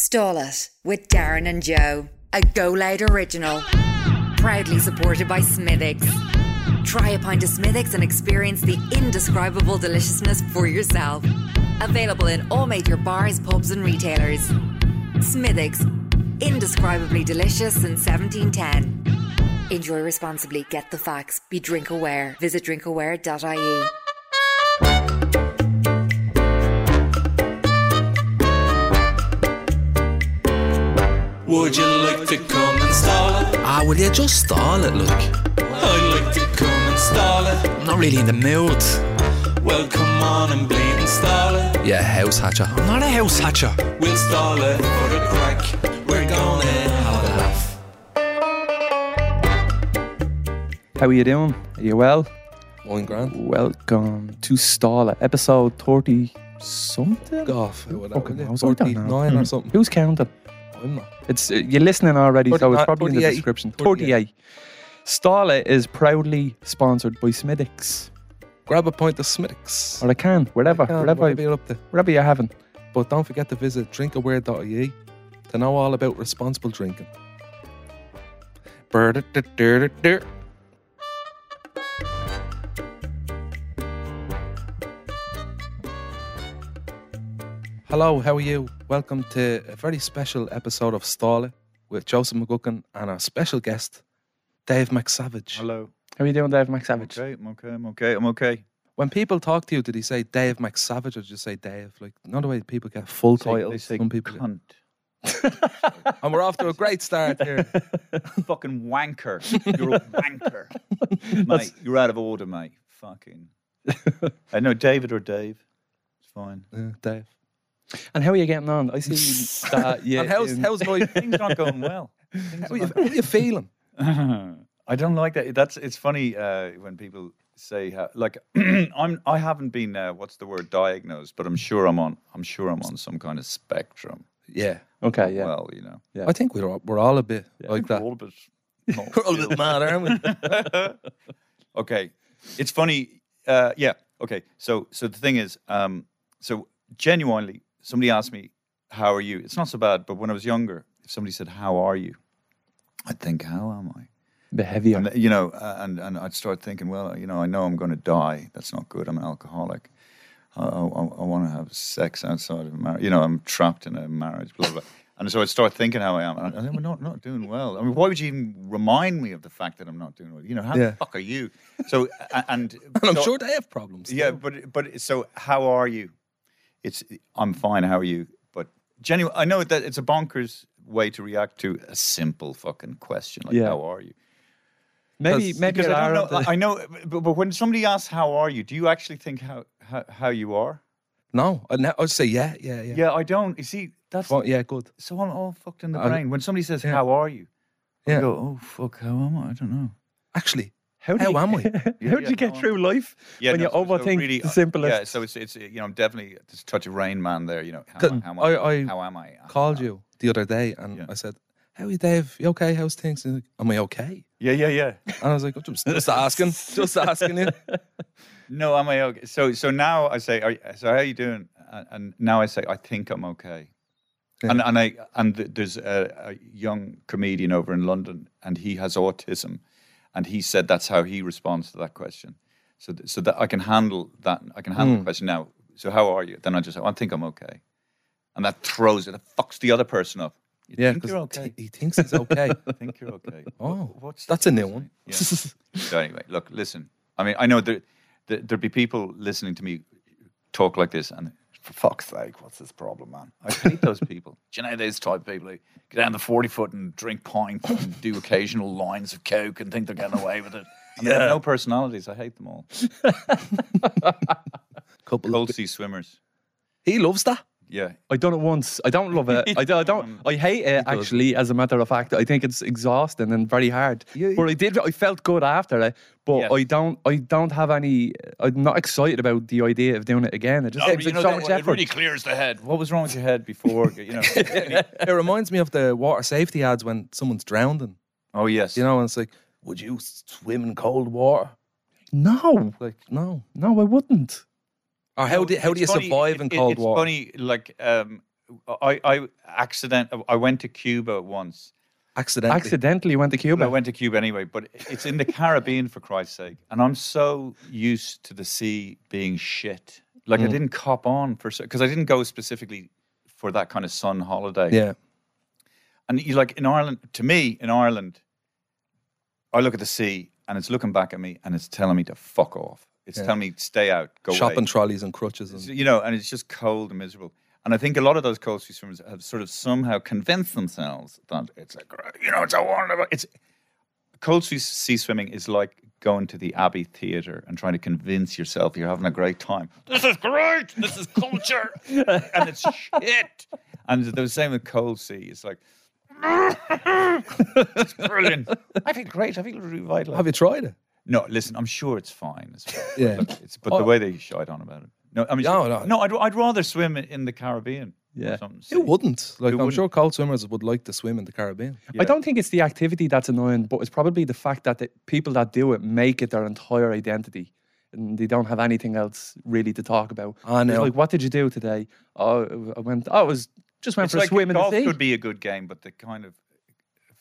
Stall It with Darren and Joe, a Go Loud original. Proudly supported by Smithwick's. Try a pint of Smithwick's and experience the indescribable deliciousness for yourself. Available in all major bars, pubs, and retailers. Smithwick's, indescribably delicious since 1710. Enjoy responsibly, get the facts, be drink aware. Visit drinkaware.ie. Would you like to come and stall it? Ah, will you just stall it, look? I'd like to come and stall it. I'm not really in the mood. Well, come on and bleed and stall it. Yeah, house hatcher. I'm not a house hatcher. We'll stall it for the crack. We're gonna have a laugh. How are you doing? Are you well? One grand. Welcome to Stall It, episode 30 something? Golf. Fucking hell, I don't know. 49 or something. Who's counting? I'm not. It's uh, You're listening already, so it's 39 probably in the description. 38. 38. Stall It is proudly sponsored by Smithwick's. Grab a pint of Smithwick's. Or I can, wherever, Can, wherever, whatever you're up to. wherever you're having. But don't forget to visit drinkaware.ie to know all about responsible drinking. Brr-da-da-da-da-da. Hello, how are you? Welcome to a very special episode of Stall It with Joseph McGuckin and our special guest, Dave McSavage. Hello. How are you doing, Dave McSavage? Okay, I'm okay. I'm okay. I'm okay. When people talk to you, did he say Dave McSavage or just say Dave? Like, not the way people get full They say- titles. They say Some people get- cunt. And we're off to a great start here. Fucking wanker. You're a wanker. mate, you're out of order, mate. Fucking. Uh, I know David or Dave. It's fine. Yeah, Dave. And how are you getting on? I see that you. and how's, how's life? Things aren't going well. Things How are are, you, how are you feeling? I don't like that. That's it's funny uh, when people say how like I'm I haven't been uh, what's the word diagnosed, but I'm sure I'm on I'm sure I'm on some kind of spectrum. Yeah. Okay, yeah. Well, you know, Yeah. I think we're all, we're all a bit like that. All of us. We're all a bit mad, aren't we? okay, it's funny. Uh, yeah. Okay. So so the thing is, um, so genuinely, somebody asked me, "How are you?" It's not so bad, but when I was younger, if somebody said, "How are you?" I'd think, "How am I?" Heavier. And you know, uh, and and I'd start thinking, well, you know, I know I'm going to die. That's not good. I'm an alcoholic. I, I, I want to have sex outside of marriage. You know, I'm trapped in a marriage. Blah blah. blah. And so I'd start thinking how I am. And I think, we're not, not doing well. I mean, why would you even remind me of the fact that I'm not doing well? You know, how Yeah. the fuck are you? So, and, And I'm so- sure they have problems. yeah, too. but but so how are you? It's I'm fine. How are you? But genuine, I know that it's a bonkers way to react to a simple fucking question like Yeah. how are you? maybe maybe I don't know. the- I know, but, but when somebody asks how are you, do you actually think how how, how you are? No, I'd, I'd say yeah, yeah, yeah. Yeah, I don't. You see, that's Well, yeah, good. so I'm all fucked in the I- brain. When somebody says yeah. how are you, I Yeah. go, oh fuck, how am I? I don't know. Actually, How, do How you, am I? how Yeah, do yeah, you get no, through life when no, you so- so overthink really, the uh, simplest? Yeah, so it's it's you know I'm definitely just touch of rain man there. You know, how, Good. am I- how, am I- I, I how am I? called you the other day and Yeah. I said, "How are you, Dave? You okay? How's things?" And he's like, Am I okay? Yeah, yeah, yeah. And I was like, "I'm just, just asking, just asking you." No, am I okay? So so now I say, are, you- so how are you doing? And, and now I say, I think I'm okay. Yeah. And and I and th- there's a, a young comedian over in London, and he has autism, and he said that's how he responds to that question. So th- so that I can handle that. I can handle the hmm. question now. So how are you? Then I just say, I think I'm okay, and that throws it. That fucks the other person up. You Yeah, think you're okay. he thinks he's okay. I think you're okay. Oh, What's That's a new one. yeah. so anyway, look, listen. I mean, I know there, there there'd be people listening to me talk like this, and for fuck's sake, what's this problem, man? I hate those people. Do you know those type of people who get down the forty foot and drink pints and do occasional lines of coke and think they're getting away with it? And they have no personalities. I hate them all. Couple Cold of, sea swimmers. he loves that. Yeah. I done it once. I don't love it. I don't. I, don't, I hate it does. actually. As a matter of fact, I think it's exhausting and very hard. Yeah, But I did. I felt good after it. But Yes. I don't. I don't have any. I'm not excited about the idea of doing it again. It just seems you like know, so that- much it effort. really clears the head. What was wrong with your head before? You know. It reminds me of the water safety ads when someone's drowning. oh yes. You know, and it's like, "Would you swim in cold water?" No, Like, no. no, I wouldn't. Or how do how do you it's funny, survive it- in it- cold it's water? funny, like um, I, I accident. I went to Cuba once. Accidentally. Accidentally went to Cuba. I went to Cuba anyway, but it's in the Caribbean for Christ's sake, and I'm so used to the sea being shit. Like I didn't cop on for because I didn't go specifically for that kind of sun holiday. Yeah. And you like in Ireland, to me, in Ireland, I look at the sea and it's looking back at me and it's telling me to fuck off. It's Yeah. telling me stay out, go Shopping away. trolleys and crutches. And, You know, and it's just cold and miserable. And I think a lot of those cold sea swimmers have sort of somehow convinced themselves that it's a you know, it's a wonderful. It's cold sea, sea swimming is like going to the Abbey Theatre and trying to convince yourself you're having a great time. This is great. This is culture, and it's shit. And the same with cold sea. It's like. it's brilliant. I feel great. I feel revitalized. Have you tried it? No, listen, I'm sure it's fine. As well. Yeah. Look, it's, but Oh. the way they shied on about it. No, I mean, No, no, no. I'd, I'd rather swim in the Caribbean. Yeah. or something. Who wouldn't? Like, I'm wouldn't? sure cold swimmers would like to swim in the Caribbean. Yeah. I don't think it's the activity that's annoying, but it's probably the fact that the people that do it make it their entire identity. And they don't have anything else really to talk about. I It's know. like, what did you do today? Oh, I went. Oh, it was just went It's for like a swim in the golf could be a good game, but the kind of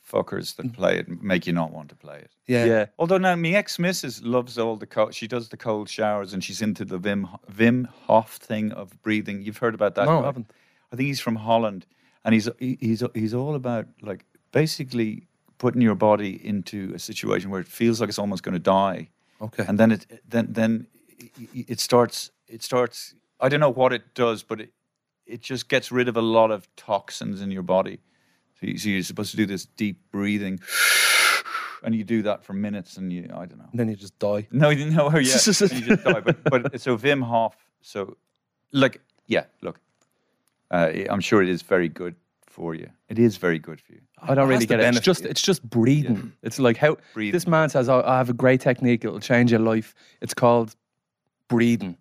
fuckers that mm. play it make you not want to play it. Yeah. yeah. Although now my ex missus loves all the cold. She does the cold showers and she's into the Wim Wim Hof thing of breathing. You've heard about that? No, I haven't. I think he's from Holland, and he's he- he's he's all about like basically putting your body into a situation where it feels like it's almost going to die, Okay. and then it then then it- it starts it starts. I don't know what it does, but it it just gets rid of a lot of toxins in your body. So, you, so you're supposed to do this deep breathing, and you do that for minutes, and you I don't know. and then you just die. No, you didn't know, yeah, you just die. But, but so Wim Hof. So, like, yeah, look, uh, I'm sure it is very good for you. It is very good for you. I don't really get it. It's just it's just breathing. It's like how Breathing. this man says, oh, "I have a great technique. It'll change your life." It's called breathing,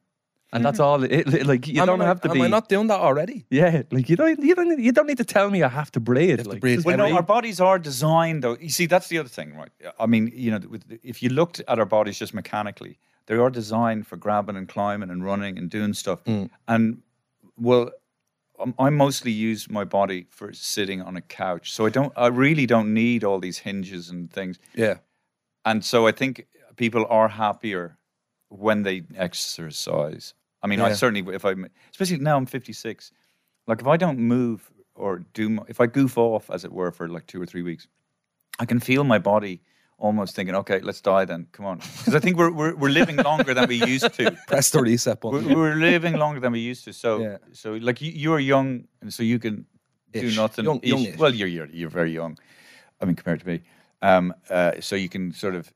and that's all. It, it- like you am don't I, have to am be. I not doing that already? yeah, like you don't you don't you don't need to tell me I have to breathe. have to like, breathe just Well, no, our bodies are designed though. You see, that's the other thing, right? I mean, you know, with, if you looked at our bodies just mechanically, they are designed for grabbing and climbing and running and doing stuff. And well, um, I mostly use my body for sitting on a couch, so I don't. I really don't need all these hinges and things. Yeah. And so I think people are happier when they exercise. I mean, I certainly, if I, especially now I'm 56, like if I don't move or do, if I goof off, as it were, for like two or three weeks, I can feel my body almost thinking, okay, let's die then. Come on. Because I think we're, we're, we're living longer than we used to. Press the reset button. We're, we're living longer than we used to. So, Yeah. so like you, you're young, and so you can do nothing. Young- ish. Well, you're, you're you're very young. I mean, compared to me. Um, uh, so you can sort of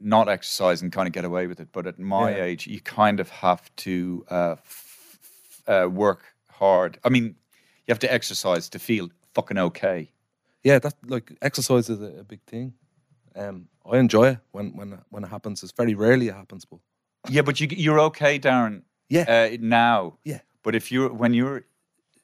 not exercise and kind of get away with it. But at my Yeah. age, you kind of have to uh, f- uh, work hard. I mean, you have to exercise to feel fucking okay. Yeah, that like exercise is a, a big thing. Um, I enjoy it when when when it happens. It's very rarely it happens, but Yeah, but you, you're okay, Darren. Yeah. Uh, now. Yeah. But if you're when you're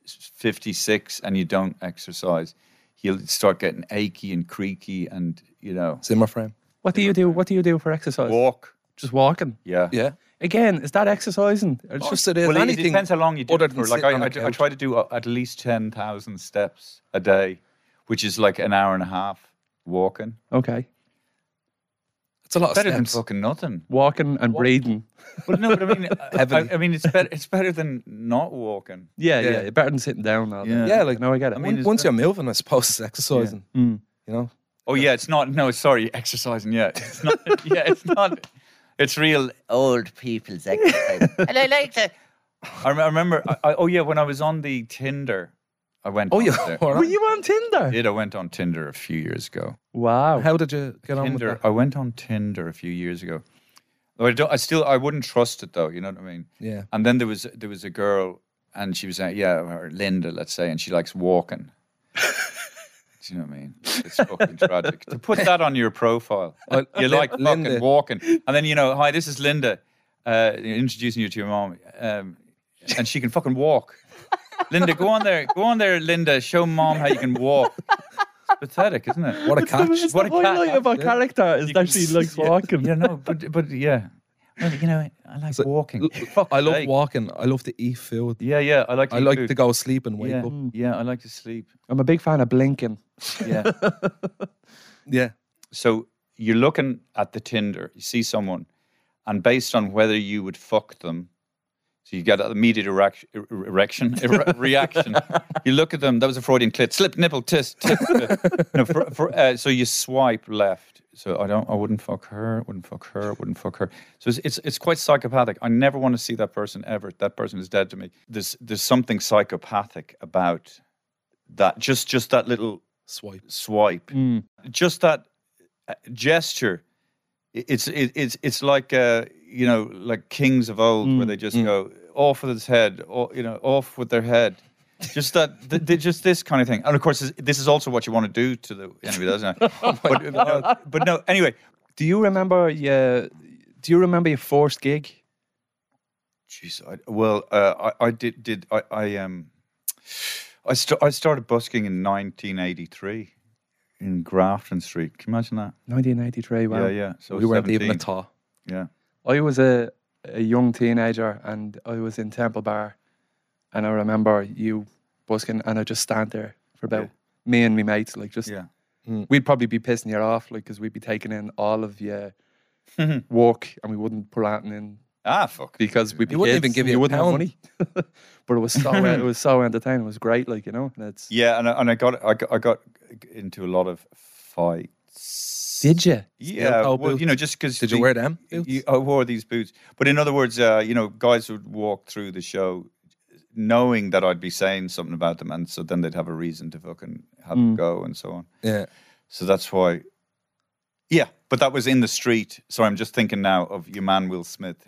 56 and you don't exercise, you'll start getting achy and creaky, and you know, Zimmer frame. What do you do? What do you do for exercise? walk. Just walking. Yeah. Yeah, Again, is that exercising? Or it's just just it is Well, it- it anything. depends how long you do other it than for. Like sitting I, on a I, do- I couch. try to do uh, at least 10,000 steps a day, which is like an hour and a half walking. okay, It's a lot of Better than steps. fucking nothing. walking and breathing. But no, but I mean, I, Heavily. I mean, it's better. It's better than not walking. Yeah, Yeah. yeah, better than sitting down. All day. Yeah. Yeah, like no, I get it. I mean, Once- it's once you're moving, I suppose it's exercising. Mm. You know, Oh yeah, it's not. No, sorry, exercising. Yeah, it's not. yeah, it's not. It's real old people's exercise. and I like to. I, rem- I remember. I, I, oh yeah, when I was on the Tinder, I went. oh on yeah. there. all Were you on Tinder? did. I went on Tinder a few years ago. Wow. How did you get on with Tinder. that? I went on Tinder a few years ago. Though I, don't, I still I wouldn't trust it though. You know what I mean? Yeah, And then there was there was a girl, and she was uh, yeah, or Linda, let's say, and she likes walking. Do you know what I mean? It's fucking tragic. To put that on your profile, Uh, you Lin- like fucking Linda. walking, and then you know, hi, this is Linda, uh, introducing you to your mom, um, and she can fucking walk. Linda, go on there, go on there, Linda. Show mom how you can walk. It's pathetic, isn't it? what a catch! It's What the a cat- highlight of our character is You that she likes walking. Yeah, no, but but yeah. Well, you know, I like walking. Fuck's I love sake. walking. I love to eat food. Yeah, yeah. I like. To I eat like food. to go sleep and wake Yeah, up. yeah. I like to sleep. I'm a big fan of blinking. Yeah. Yeah. so you're looking at the Tinder. You see someone, and based on whether you would fuck them, so you get an immediate erec- er- erection, ere- reaction. You look at them. That was a Freudian clit. Slip, nipple, tis, no, for, for, uh, so you swipe left. So I don't. I wouldn't fuck her. Wouldn't fuck her. Wouldn't fuck her. So it's, it's it's quite psychopathic. I never want to see that person ever. That person is dead to me. There's there's something psychopathic about that. Just just that little Swipe. swipe, just that uh, gesture. It's it, it's it's like uh, you know like kings of old where they just go off with his head, or you know off with their head. Just that, th- th- just this kind of thing, and of course, this- this is also what you want to do to the enemy, doesn't it? but, no, but no, anyway, Do you remember your? Do you remember your first gig? Jeez, I, well, uh, I, I did did I, I um I st- I started busking in 1983 in Grafton Street. Can you imagine that? 1983. Wow. Yeah, yeah. So we was weren't even a 17. Yeah. I was a, a young teenager and I was in Temple Bar, and I remember you busking, and I just stand there for about Yeah. me and me mates, like just Yeah. Hmm. we'd probably be pissing you off, like because we'd be taking in all of your work, and we wouldn't put anything in Ah, fuck. because we you wouldn't kids, even give and you a wouldn't have pound. money. but it was so it was so entertaining. It was great, like you know. And it's Yeah, and I, and I got I got, I got into a lot of fights. did you? Yeah, toe well, you know, just because Did you wear them boots? I wore these boots, but in other words, uh, you know, guys would walk through the show knowing that I'd be saying something about them, and so then they'd have a reason to fucking have a go and so on. Yeah. So that's why. Yeah, but that was in the street. So I'm just thinking now of your man Will Smith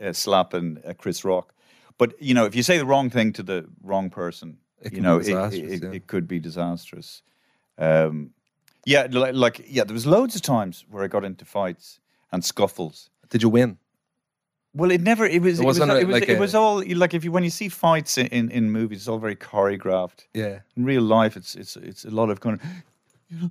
uh, and uh, Chris Rock. But you know, if you say the wrong thing to the wrong person, you know, it, it, yeah. it could be disastrous. Um, yeah, like, like yeah, there was loads of times where I got into fights and scuffles. Did you win? Well, it never. It was. It, was. wasn't a- It was, like it a- was all like if you when you see fights in, in, in movies, it's all very choreographed. Yeah. In real life, it's it's it's a lot of kind of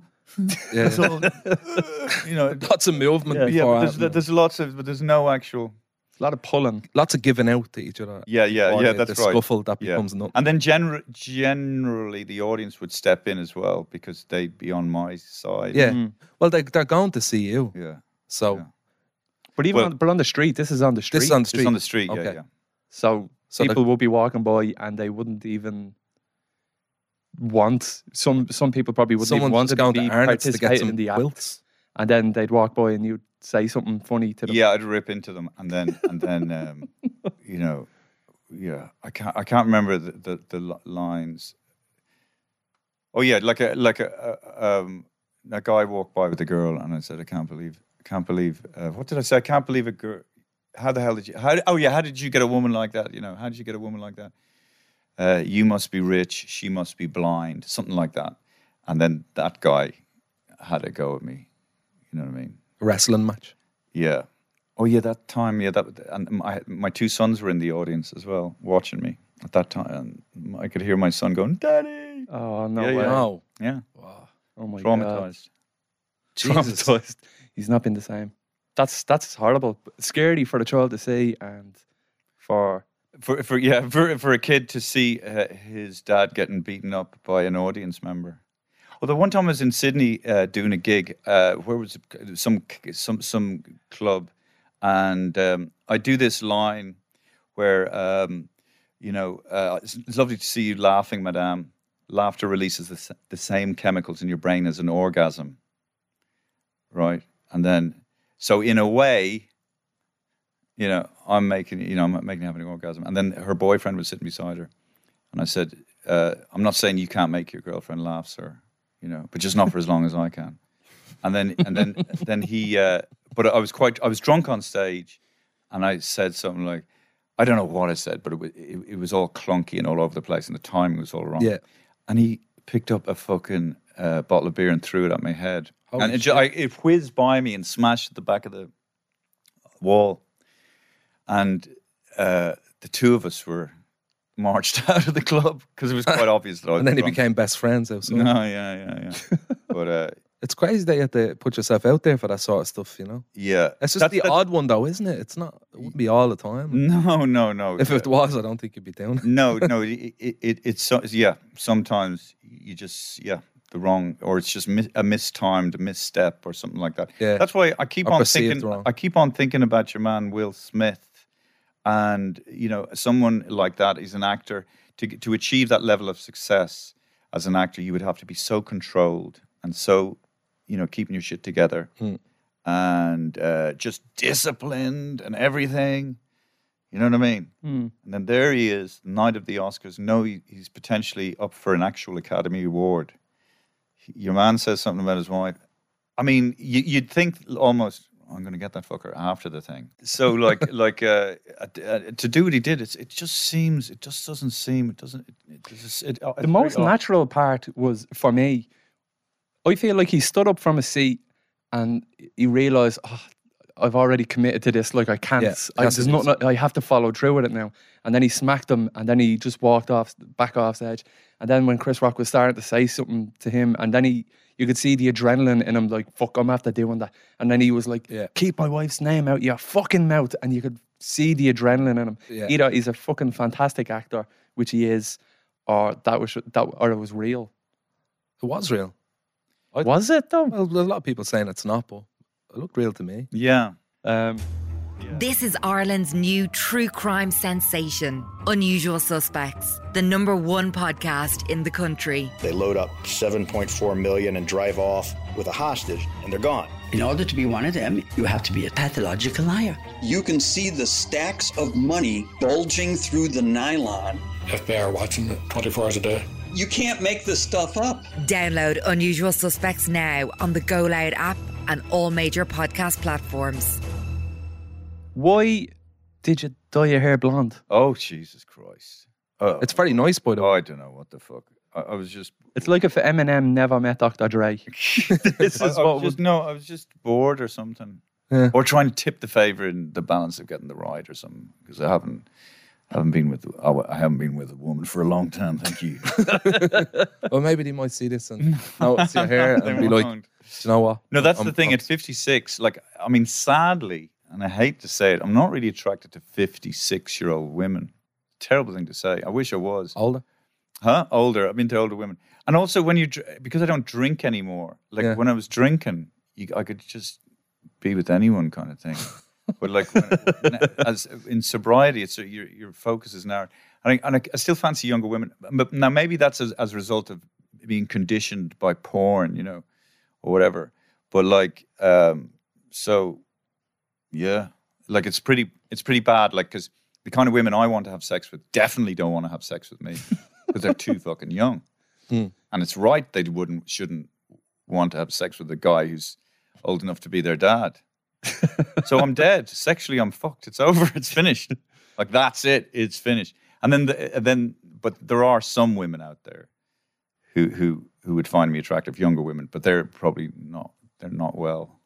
Yeah. you know. Lots of movement Yeah, before. but there's, there's lots of, but there's no actual. A lot of pulling. lots of giving out to each other. Yeah, yeah, yeah. the- That's the right. scuffle that Yeah. becomes nothing. And then gener- generally, the audience would step in as well because they'd be on my side. Yeah. Mm. Well, they, they're going to see you. yeah. So, Yeah. But even Well- on, but on the street, this is on the street. this is on the street. It's on the street. Okay. Yeah, yeah. So, So the- people will be walking by and they wouldn't even want some. Some people probably wouldn't even want to going be to Arnott's to get some in the act. quilts. And then they'd walk by and you'd say something funny to them. Yeah, I'd rip into them, and then and then um, you know, yeah, I can't I can't remember the the, the lines. Oh yeah, like a like a, a um a guy walked by with a girl, and I said, I can't believe, I can't believe. Uh, what did I say? I can't believe a girl. How the hell did you? How? Oh yeah, how did you get a woman like that? You know, how did you get a woman like that? Uh, you must be rich. She must be blind. Something like that. And then that guy had a go at me. You know what I mean? Wrestling match. Yeah. Oh yeah, that time. Yeah, that and my my two sons were in the audience as well, watching me at that time. And I could hear my son going, "Daddy." Oh no Yeah, way! yeah. Wow. Yeah, Oh my god! traumatized. Jesus. Traumatized. He's not been the same. That's that's horrible. Scary for the child to see, and for For for yeah, for for a kid to see uh, his dad getting beaten up by an audience member. Although one time I was in Sydney uh, doing a gig, uh, where was it? some some some club, and um, I do this line where um, you know uh, it's, it's lovely to see you laughing, Madame. Laughter releases the, the same chemicals in your brain as an orgasm, right? And then, so in a way, you know, I'm making, you know, I'm making have an orgasm. And then her boyfriend was sitting beside her. And I said, uh, I'm not saying you can't make your girlfriend laugh, sir, you know, but just not for as long as I can. And then, and then, then he, uh, but I was quite, I was drunk on stage and I said something like, I don't know what I said, but it was, it, it was all clunky and all over the place and the timing was all wrong. Yeah. And he picked up a fucking uh, bottle of beer and threw it at my head. Holy and it, ju- I, it whizzed by me and smashed at the back of the wall. And uh, the two of us were marched out of the club because it was quite obvious that I And then he drunk. became best friends outside. No, yeah, yeah, yeah. but uh, It's crazy that you have to put yourself out there for that sort of stuff, you know? Yeah, It's just the odd one, though, isn't it? It's not, it wouldn't be all the time. No, no, no. If yeah. it was, I don't think you'd be down. no, no, it, it, it, it's yeah. Sometimes you just yeah the wrong, or it's just mis- a mistimed misstep or something like that. Yeah. that's why I keep Or on thinking. wrong. I keep on thinking about your man Will Smith, and you know someone like that is an actor to to achieve that level of success as an actor. You would have to be so controlled and so you know keeping your shit together Hmm. and uh, just disciplined and everything. You know what I mean? Hmm. And then there he is, night of the Oscars. No, he, he's potentially up for an actual Academy Award. Your man says something about his wife. I mean, you, you'd think almost, I'm going to get that fucker after the thing. So, like, like uh, uh, to do what he did, it's, it just seems, it just doesn't seem, it doesn't. It, it, just- it, uh, the most odd. natural part was for me. I feel like he stood up from a seat and he realized, oh, I've already committed to this. Like I can't. Yeah, I, there's nothing. I have to follow through with it now. And then he smacked him, and then he just walked off, back off stage. And then when Chris Rock was starting to say something to him, and then he, you could see the adrenaline in him, like fuck, I'm after doing that. And then he was like, Yeah. keep my wife's name out your fucking mouth, and you could see the adrenaline in him. Yeah. Either he's a fucking fantastic actor, which he is, or that was that, or it was real. It was real. Was it though? Well, a lot of people saying it's not, but it looked real to me. Yeah. Um, This is Ireland's new true crime sensation, Unusual Suspects, the number one podcast in the country. They load up 7.4 million and drive off with a hostage, and they're gone. In order to be one of them, you have to be a pathological liar. You can see the stacks of money bulging through the nylon. FBI are watching it 24 hours a day. You can't make this stuff up. Download Unusual Suspects now on the Go Loud app and all major podcast platforms. Why did you dye your hair blonde? Oh, Jesus Christ. Oh, It's very nice, by the oh, way. I don't know what the fuck. I, I was just It's like if Eminem never met Dr. Dre. this I, is I what was would just, no, I was just bored or something, Yeah. or trying to tip the favor in the balance of getting the ride or something. Because I haven't, haven't been with, oh, I haven't been with a woman for a long time. Thank you. Well, maybe they might see this and notice your hair They and be like, won't. "Do you know what? no, that's I'm- the thing. I'm- At 56, like, I mean, sadly, and I hate to say it, I'm not really attracted to 56 year old women. Terrible thing to say. I wish I was. older. Huh? Older. I'm into older women. And also when you, because I don't drink anymore. Like Yeah. when I was drinking, you, I could just be with anyone kind of thing. but like when, as in sobriety, it's your your focus is narrowed. And I, and I, I still fancy younger women. But now maybe that's as, as a result of being conditioned by porn, you know, or whatever. But like, um, so yeah, like it's pretty, it's pretty bad. Like, because the kind of women I want to have sex with definitely don't want to have sex with me because they're too fucking young. Hmm. And it's right they wouldn't, shouldn't want to have sex with a guy who's old enough to be their dad. so I'm dead. Sexually, I'm fucked. It's over. It's finished. Like that's it. It's finished. And then, the, then, but there are some women out there who who who would find me attractive, younger women, but they're probably not. They're not well.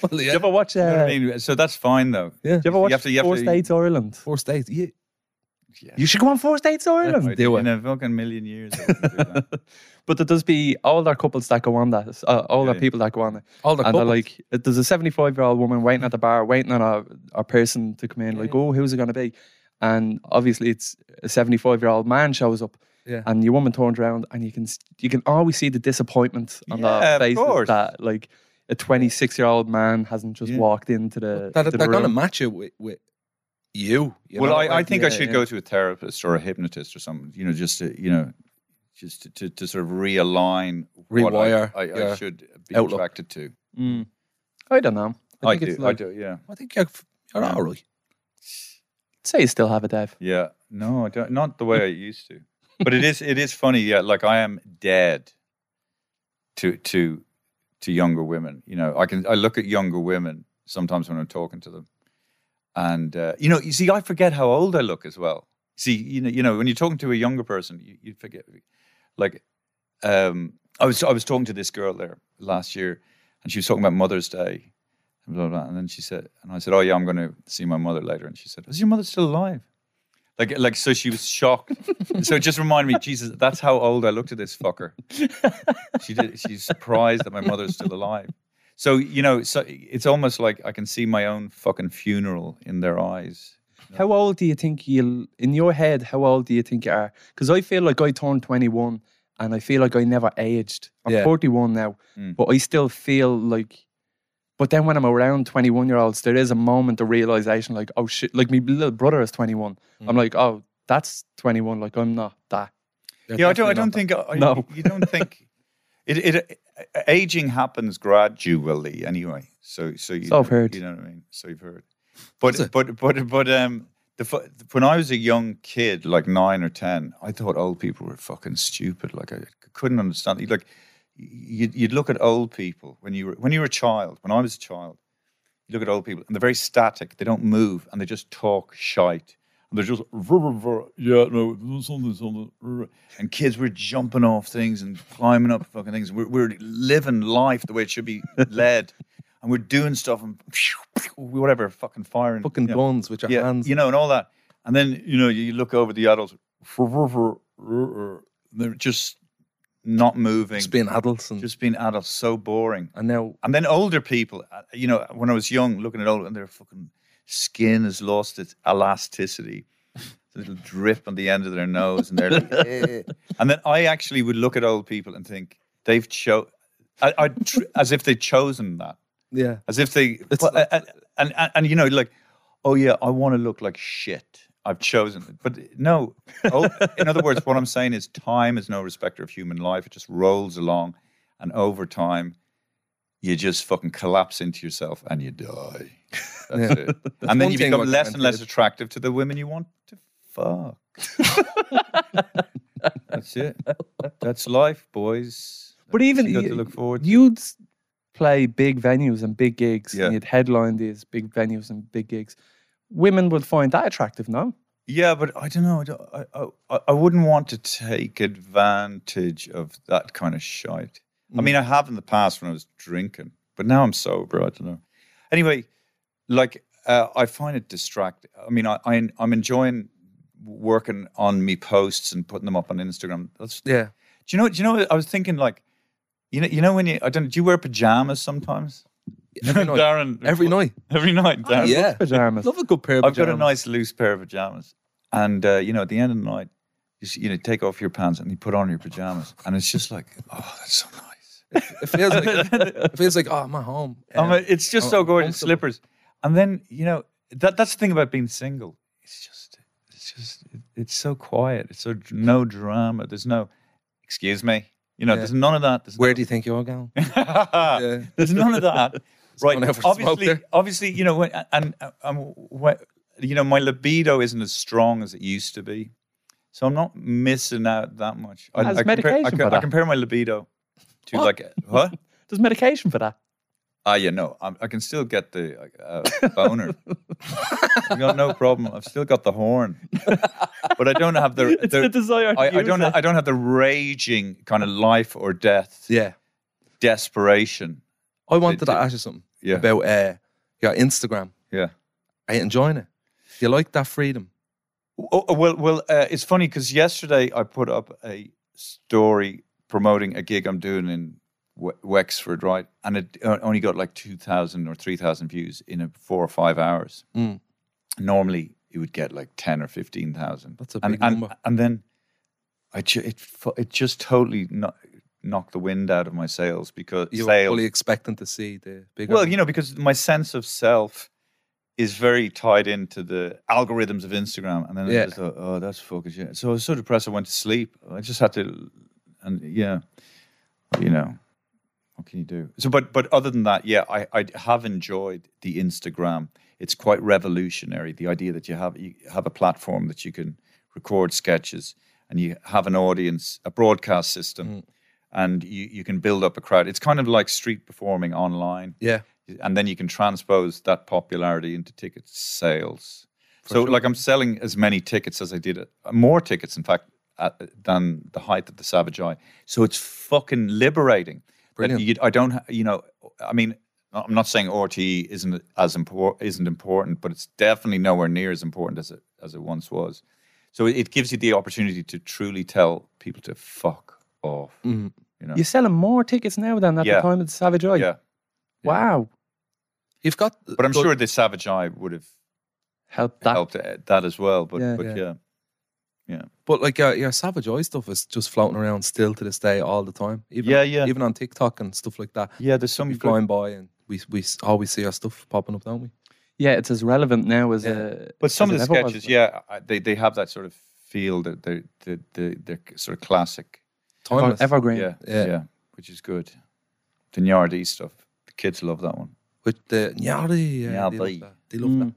Well, Do you ever watch, uh, You know what I mean? So that's fine though. Yeah. you ever watch have to- you have Four to- States Ireland? First date. Yeah. Yeah. You should go on First Dates Ireland. Do in it. a fucking million years. I wouldn't do that. But there does be older couples that go on that, uh, older Yeah. people that go on it. Older and couples. like, uh, there's a 75 year old woman waiting at the bar, waiting on a, a person to come in, like, oh, who's it going to be? And obviously, it's a 75 year old man shows up, Yeah. and your woman turns around, and you can you can always see the disappointment on Yeah, their of that like a 26 year old man hasn't just Yeah. walked into the. That, to the they're going to match it with, with you. you well, know? I, I Like, think I should yeah. go to a therapist or a hypnotist or something. You know, just to you know, just to, to, to sort of realign what I, Rewire I, I should be outlook. attracted to. Mm. I don't know. I, I, think do. like, I do. Yeah. I think you're, you're all right. say you still have a Dev. Yeah. No, I don't. Not the way I used to. But it is. It is funny. Yeah. Like I am dead to to to younger women. You know, I can. I look at younger women sometimes when I'm talking to them, and uh, you know, you see, I forget how old I look as well. See, you know, you know, when you're talking to a younger person, you, you forget. Like, um, I was I was talking to this girl there last year, and she was talking about Mother's Day, blah blah. blah. And then she said, and I said, "Oh yeah, I'm going to see my mother later." And she said, "Is your mother still alive?" Like, like, so she was shocked. so it just reminded me, Jesus, that's how old I looked at this fucker. She did. She's surprised that my mother's still alive. So you know, so it's almost like I can see my own fucking funeral in their eyes. How old do you think you'll, in your head, how old do you think you are? Because I feel like I turned 21 and I feel like I never aged. I'm Yeah. 41 now, Mm. but I still feel like, but then when I'm around 21 year olds, there is a moment of realization like, oh shit, like my little brother is 21. I'm like, oh, that's 21. Like, I'm not that. Yeah, I don't. I don't think. I, uh, No. you don't think it, it. Uh, aging happens gradually, anyway. So, so you. So I've heard. You know what I mean? So you've heard. But, but, but, but, um, the when I was a young kid, like nine or ten, I thought old people were fucking stupid. Like I couldn't understand. Like you'd, you'd look at old people when you were when you were a child. When I was a child, you look at old people and they're very static. They don't move and they just talk shite. And they're just "Vrr, vrr, vrr, yeah no something something. vrr." And kids were jumping off things and climbing up fucking things. We're, we're living life the way it should be led, and we're doing stuff and whatever fucking firing Fucking you know. guns with your yeah, hands. you know, and all that. And then you know you look over the adults, they're just not moving, Just being adults and just being adults, so boring. and now And then older people, uh, you know, when I was young, looking at old, and their fucking skin has lost its elasticity. A little drip on the end of their nose, and they're like, "Eh." and then I actually would look at old people and think they've cho, I, I tr- as if they'd chosen that, yeah. as if they, It's well, like- and, and, and and you know, like, oh yeah, I want to look like shit. I've chosen it, but no. Oh, in other words, what I'm saying is, time is no respecter of human life. It just rolls along, and over time, you just fucking collapse into yourself and you die. That's it. and then you become less and less attractive to the women you want to fuck. That's it. That's life, boys. But That's even you got y- to look forward to. You'd play big venues and big gigs, Yeah. and you'd headline these big venues and big gigs. Women would find that attractive, no? Yeah, but I don't know. I, don't, I, I, I wouldn't want to take advantage of that kind of shite. I Mm. mean, I have in the past when I was drinking, but now I'm sober. I don't know. Anyway, like uh, I find it distracting. I mean, I, I I'm enjoying working on me posts and putting them up on Instagram. That's Yeah. do you know? Do you know? I was thinking like, you know, you know when you I don't. Do you wear pajamas sometimes? Every night. Darren, Every night. every night. Darren. yeah. Pajamas. Love a good pair of I've got a nice loose pair of pajamas, and uh, you know, at the end of the night, you, s- you know, take off your pants and you put on your pajamas, and it's just like, oh, that's so nice. It feels like it feels like oh, I'm at home. I Um, mean, it's just so I'm gorgeous, slippers, and then you know that that's the thing about being single. It's just, it's just, it, it's so quiet. It's so no drama. There's no, excuse me. You know, Yeah. there's none of that. There's Where do you think you're going? yeah. There's none of that. Right. Someone ever smoked Obviously, obviously, you know, when, and um, when, you know, my libido isn't as strong as it used to be, so I'm not missing out that much. I, Has I compare, I, medication co- I compare my libido to What? like what? There's medication for that. Ah, yeah, no, I'm, I can still get the uh, boner. I've got no problem. I've still got the horn, but I don't have the. It's the desire to I, I don't. it. I don't have the raging kind of life or death Yeah. desperation. I wanted Did to you- ask you something Yeah, about uh, your Instagram. yeah. Are you enjoying it? Do you like that freedom? Oh, oh, well, well, uh, it's funny because yesterday I put up a story promoting a gig I'm doing in Wexford, right? And it only got like two thousand or three thousand views in a four or five hours. Mm. Normally, it would get like ten or fifteen thousand. That's a and, big and, number. And then I ju- it it just totally kno- knocked the wind out of my sails because You were sales. fully expecting to see the bigger. Well, you know, because my sense of self is very tied into the algorithms of Instagram, and then Yeah. I just thought, oh, that's fucking shit. So I was so depressed, I went to sleep. I just had to, and yeah, you know, what can you do? So, but but other than that, yeah, I I have enjoyed the Instagram. It's quite revolutionary. The idea that you have you have a platform that you can record sketches, and you have an audience, a broadcast system. Mm. And you, you can build up a crowd. It's kind of like street performing online yeah. and then you can transpose that popularity into ticket sales. so, like, I'm selling as many tickets as I did, uh, more tickets, in fact, at, than the height of the Savage Eye. So it's fucking liberating. Brilliant. You, I don't, you know, I mean, I'm not saying RTE isn't as important, isn't important, but it's definitely nowhere near as important as it as it once was. So it, gives you the opportunity to truly tell people to fuck off. Mhm. You know. You're selling more tickets now than at Yeah. the time of the Savage Eye. Yeah. Wow. You've got, But I'm good- sure the Savage Eye would have Help that. helped uh, that as well. But Yeah. but Yeah. yeah. yeah. But like your, your Savage Eye stuff is just floating around still to this day all the time. Even, Yeah, yeah. Even on TikTok and stuff like that. Yeah, there's some we good- flying by and we we s- always see our stuff popping up, don't we? Yeah, it's as relevant now as Yeah. uh, But some of as the it ever was. sketches, yeah, I- they they have that sort of feel that they the the the sort of classic. Timeless. Evergreen. Yeah, Yeah. yeah, which is good. The Nyardy stuff, the kids love that one. With the Nyadi, yeah, they love Nyadi. that. They love Mm. that.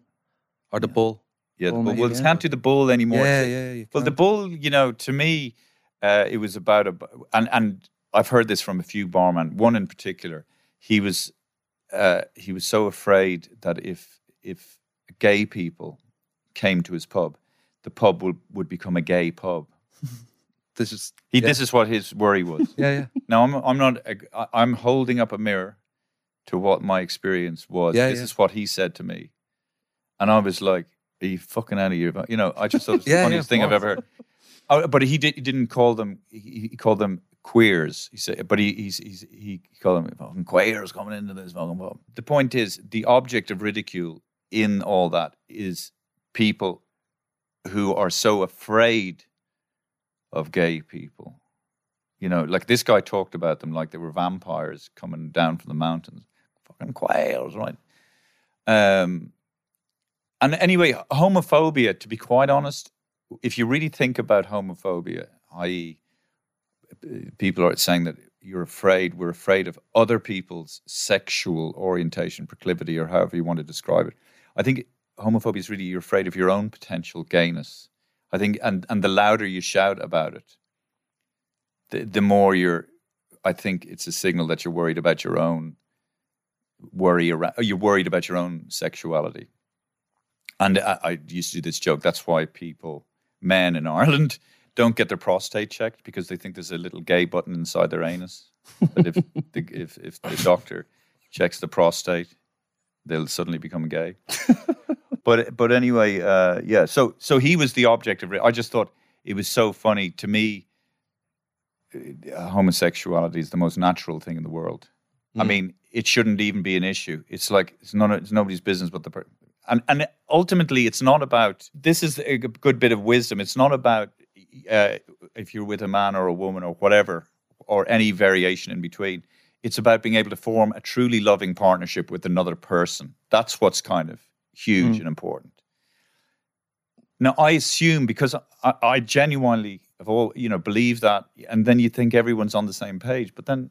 Or the bull. Yeah, the Bull bull. well, they yeah. can't do the bull anymore. Yeah, It's- yeah. Well, the can't. bull, you know, to me, uh, it was about a, and and I've heard this from a few barman. One in particular, he was uh, he was so afraid that if if gay people came to his pub, the pub would would become a gay pub. This is He, yeah. This is what his worry was. yeah, yeah. Now I'm I'm not I'm holding up a mirror to what my experience was. Yeah, this yeah. is what he said to me, and I was like, "Are you fucking out of your?" You know, I just thought it was Yeah, the funniest thing I've ever heard. Oh, but he, did, he didn't call them. He, he called them queers. He said, but he he's, he's, he called them fucking queers coming into this fucking pub. The point is, the object of ridicule in all that is people who are so afraid of gay people. You know, like this guy talked about them like they were vampires coming down from the mountains. Fucking quails, right? Um, and anyway, homophobia, to be quite honest, if you really think about homophobia, i.e., people are saying that you're afraid, we're afraid of other people's sexual orientation, proclivity, or however you want to describe it. I think homophobia is really you're afraid of your own potential gayness. I think, and and the louder you shout about it, the the more you're. I think it's a signal that you're worried about your own worry around. Uh, you're worried about your own sexuality. And I, I used to do this joke. That's why people, men in Ireland, don't get their prostate checked because they think there's a little gay button inside their anus. That if the, if if the doctor checks the prostate, they'll suddenly become gay. but but anyway, uh, yeah. So so he was the object of. it. I just thought it was so funny to me. uh, Homosexuality is the most natural thing in the world. I mean, it shouldn't even be an issue. It's like it's none. It's nobody's business but the. Per- and and ultimately, it's not about. This is a good bit of wisdom. It's not about uh, if you're with a man or a woman or whatever or any variation in between. It's about being able to form a truly loving partnership with another person. That's what's kind of huge and important. Now, I assume because I, I genuinely of all you know believe that, and then you think everyone's on the same page, but then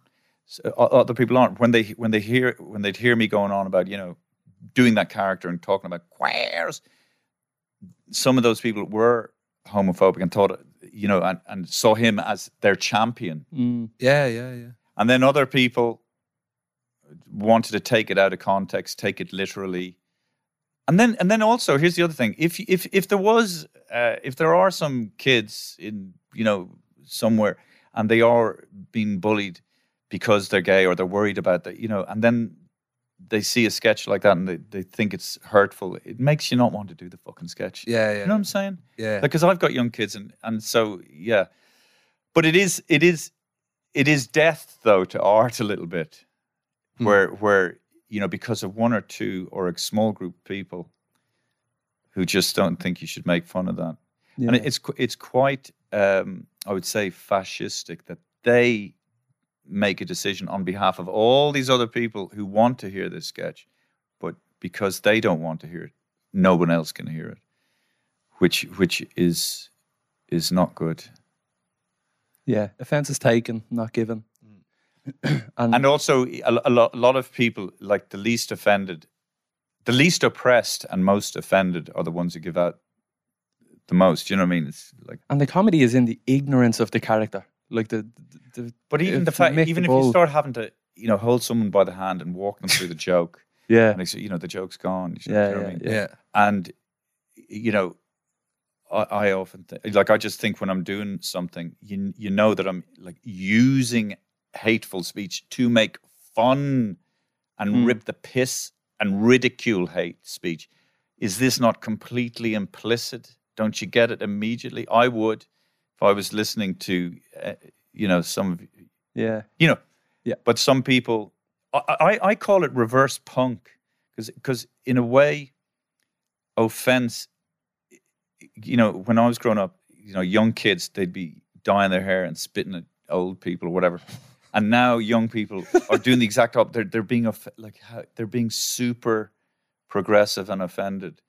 s- o- other people aren't. When they when they hear when they'd hear me going on about you know doing that character and talking about queers, some of those people were homophobic and thought you know and, and saw him as their champion, Mm. Yeah, yeah, yeah. and then other people wanted to take it out of context, take it literally. And then, and then also, here's the other thing: if if if there was, uh, if there are some kids in, you know, somewhere, and they are being bullied because they're gay or they're worried about that, you know, and then they see a sketch like that and they, they think it's hurtful, it makes you not want to do the fucking sketch. Yeah, yeah. You know what I'm saying? Yeah. Because I've got young kids and and so yeah. But it is it is it is death though to art a little bit. Hmm. Where where you know, because of one or two or a small group of people who just don't think you should make fun of that. And it's it's quite um, I would say fascistic that they make a decision on behalf of all these other people who want to hear this sketch, but because they don't want to hear it, no one else can hear it, which which is is not good. Yeah, offense is taken, not given. and, And also, a, a, lot, a lot of people, like the least offended, the least oppressed and most offended, are the ones who give out the most. You know what I mean? It's like, and the comedy is in the ignorance of the character. Like the, the, the but even the fact, even if you start having to, you know, hold someone by the hand and walk them through the joke, yeah, and you know, the joke's gone. You Yeah, know what yeah, I mean? yeah. And you know I, I often th- like I just think when I'm doing something you you know that I'm like using hateful speech to make fun and Mm. rip the piss and ridicule hate speech is this not completely implicit don't you get it immediately? I would if I was listening to, uh, you know, some of Yeah. you know. Yeah. But some people, I, I, I call it reverse punk because in a way, offense. You know, when I was growing up, you know, young kids they'd be dyeing their hair and spitting at old people or whatever, and now young people are doing the exact opposite. They're they're being off- like they're being super progressive and offended.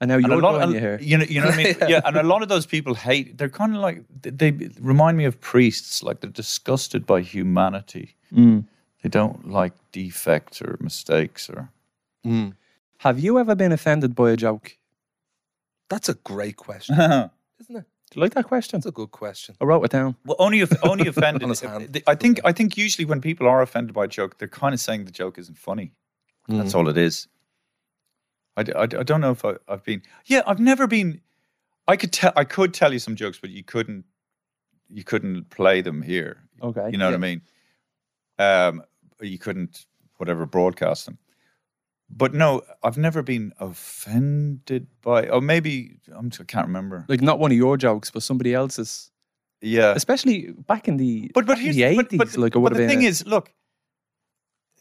And now you're a lot, going and- here. you know, you know what I mean? yeah, and a lot of those people hate. They're kind of like they, they remind me of priests. Like they're disgusted by humanity. Mm. They don't like defects or mistakes or. Mm. Have you ever been offended by a joke? That's a great question, isn't it? Do you like that question? That's a good question. I wrote it down. Well, only if, only offended. On his hand. I think I think usually when people are offended by a joke, they're kind of saying the joke isn't funny. That's Mm. all it is. I I don't know if I, I've been. Yeah, I've never been. I could tell. I could tell you some jokes, but you couldn't. You couldn't play them here. Okay. You know what I mean? Um, you couldn't whatever broadcast them. But no, I've never been offended by. Or maybe I'm, I can't remember. Like not one of your jokes, but somebody else's. Yeah, Especially back in the but but here's the eighties, but, like it but the thing a- is, look,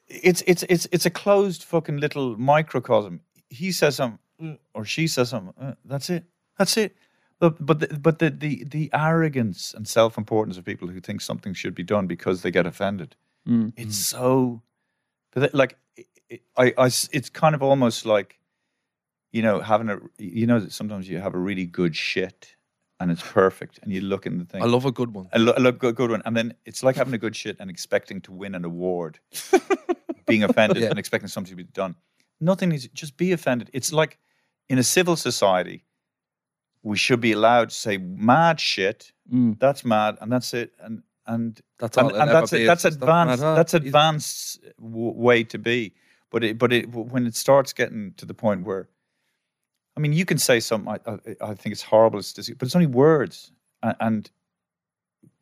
it's it's it's it's a closed fucking little microcosm. He says something, "Mm," or she says something. uh, that's it. That's it. But but the, but the, the the arrogance and self importance of people who think something should be done because they get offended. Mm. It's so, like it- it- I, I it's kind of almost like, you know, having a you know that sometimes you have a really good shit and it's perfect and you look in the thing. I love a good one. A lo- a lo- good, good one. And then it's like having a good shit and expecting to win an award, being offended Yeah. and expecting something to be done. Nothing is just be offended. It's like in a civil society, we should be allowed to say mad shit. Mm. That's mad, and that's it. And and That's and, and that's it. That's It's just not advanced. That's advanced w- way to be. But it, but it, when it starts getting to the point where, I mean, you can say something. I, I, I think it's horrible, it's but it's only words, and, and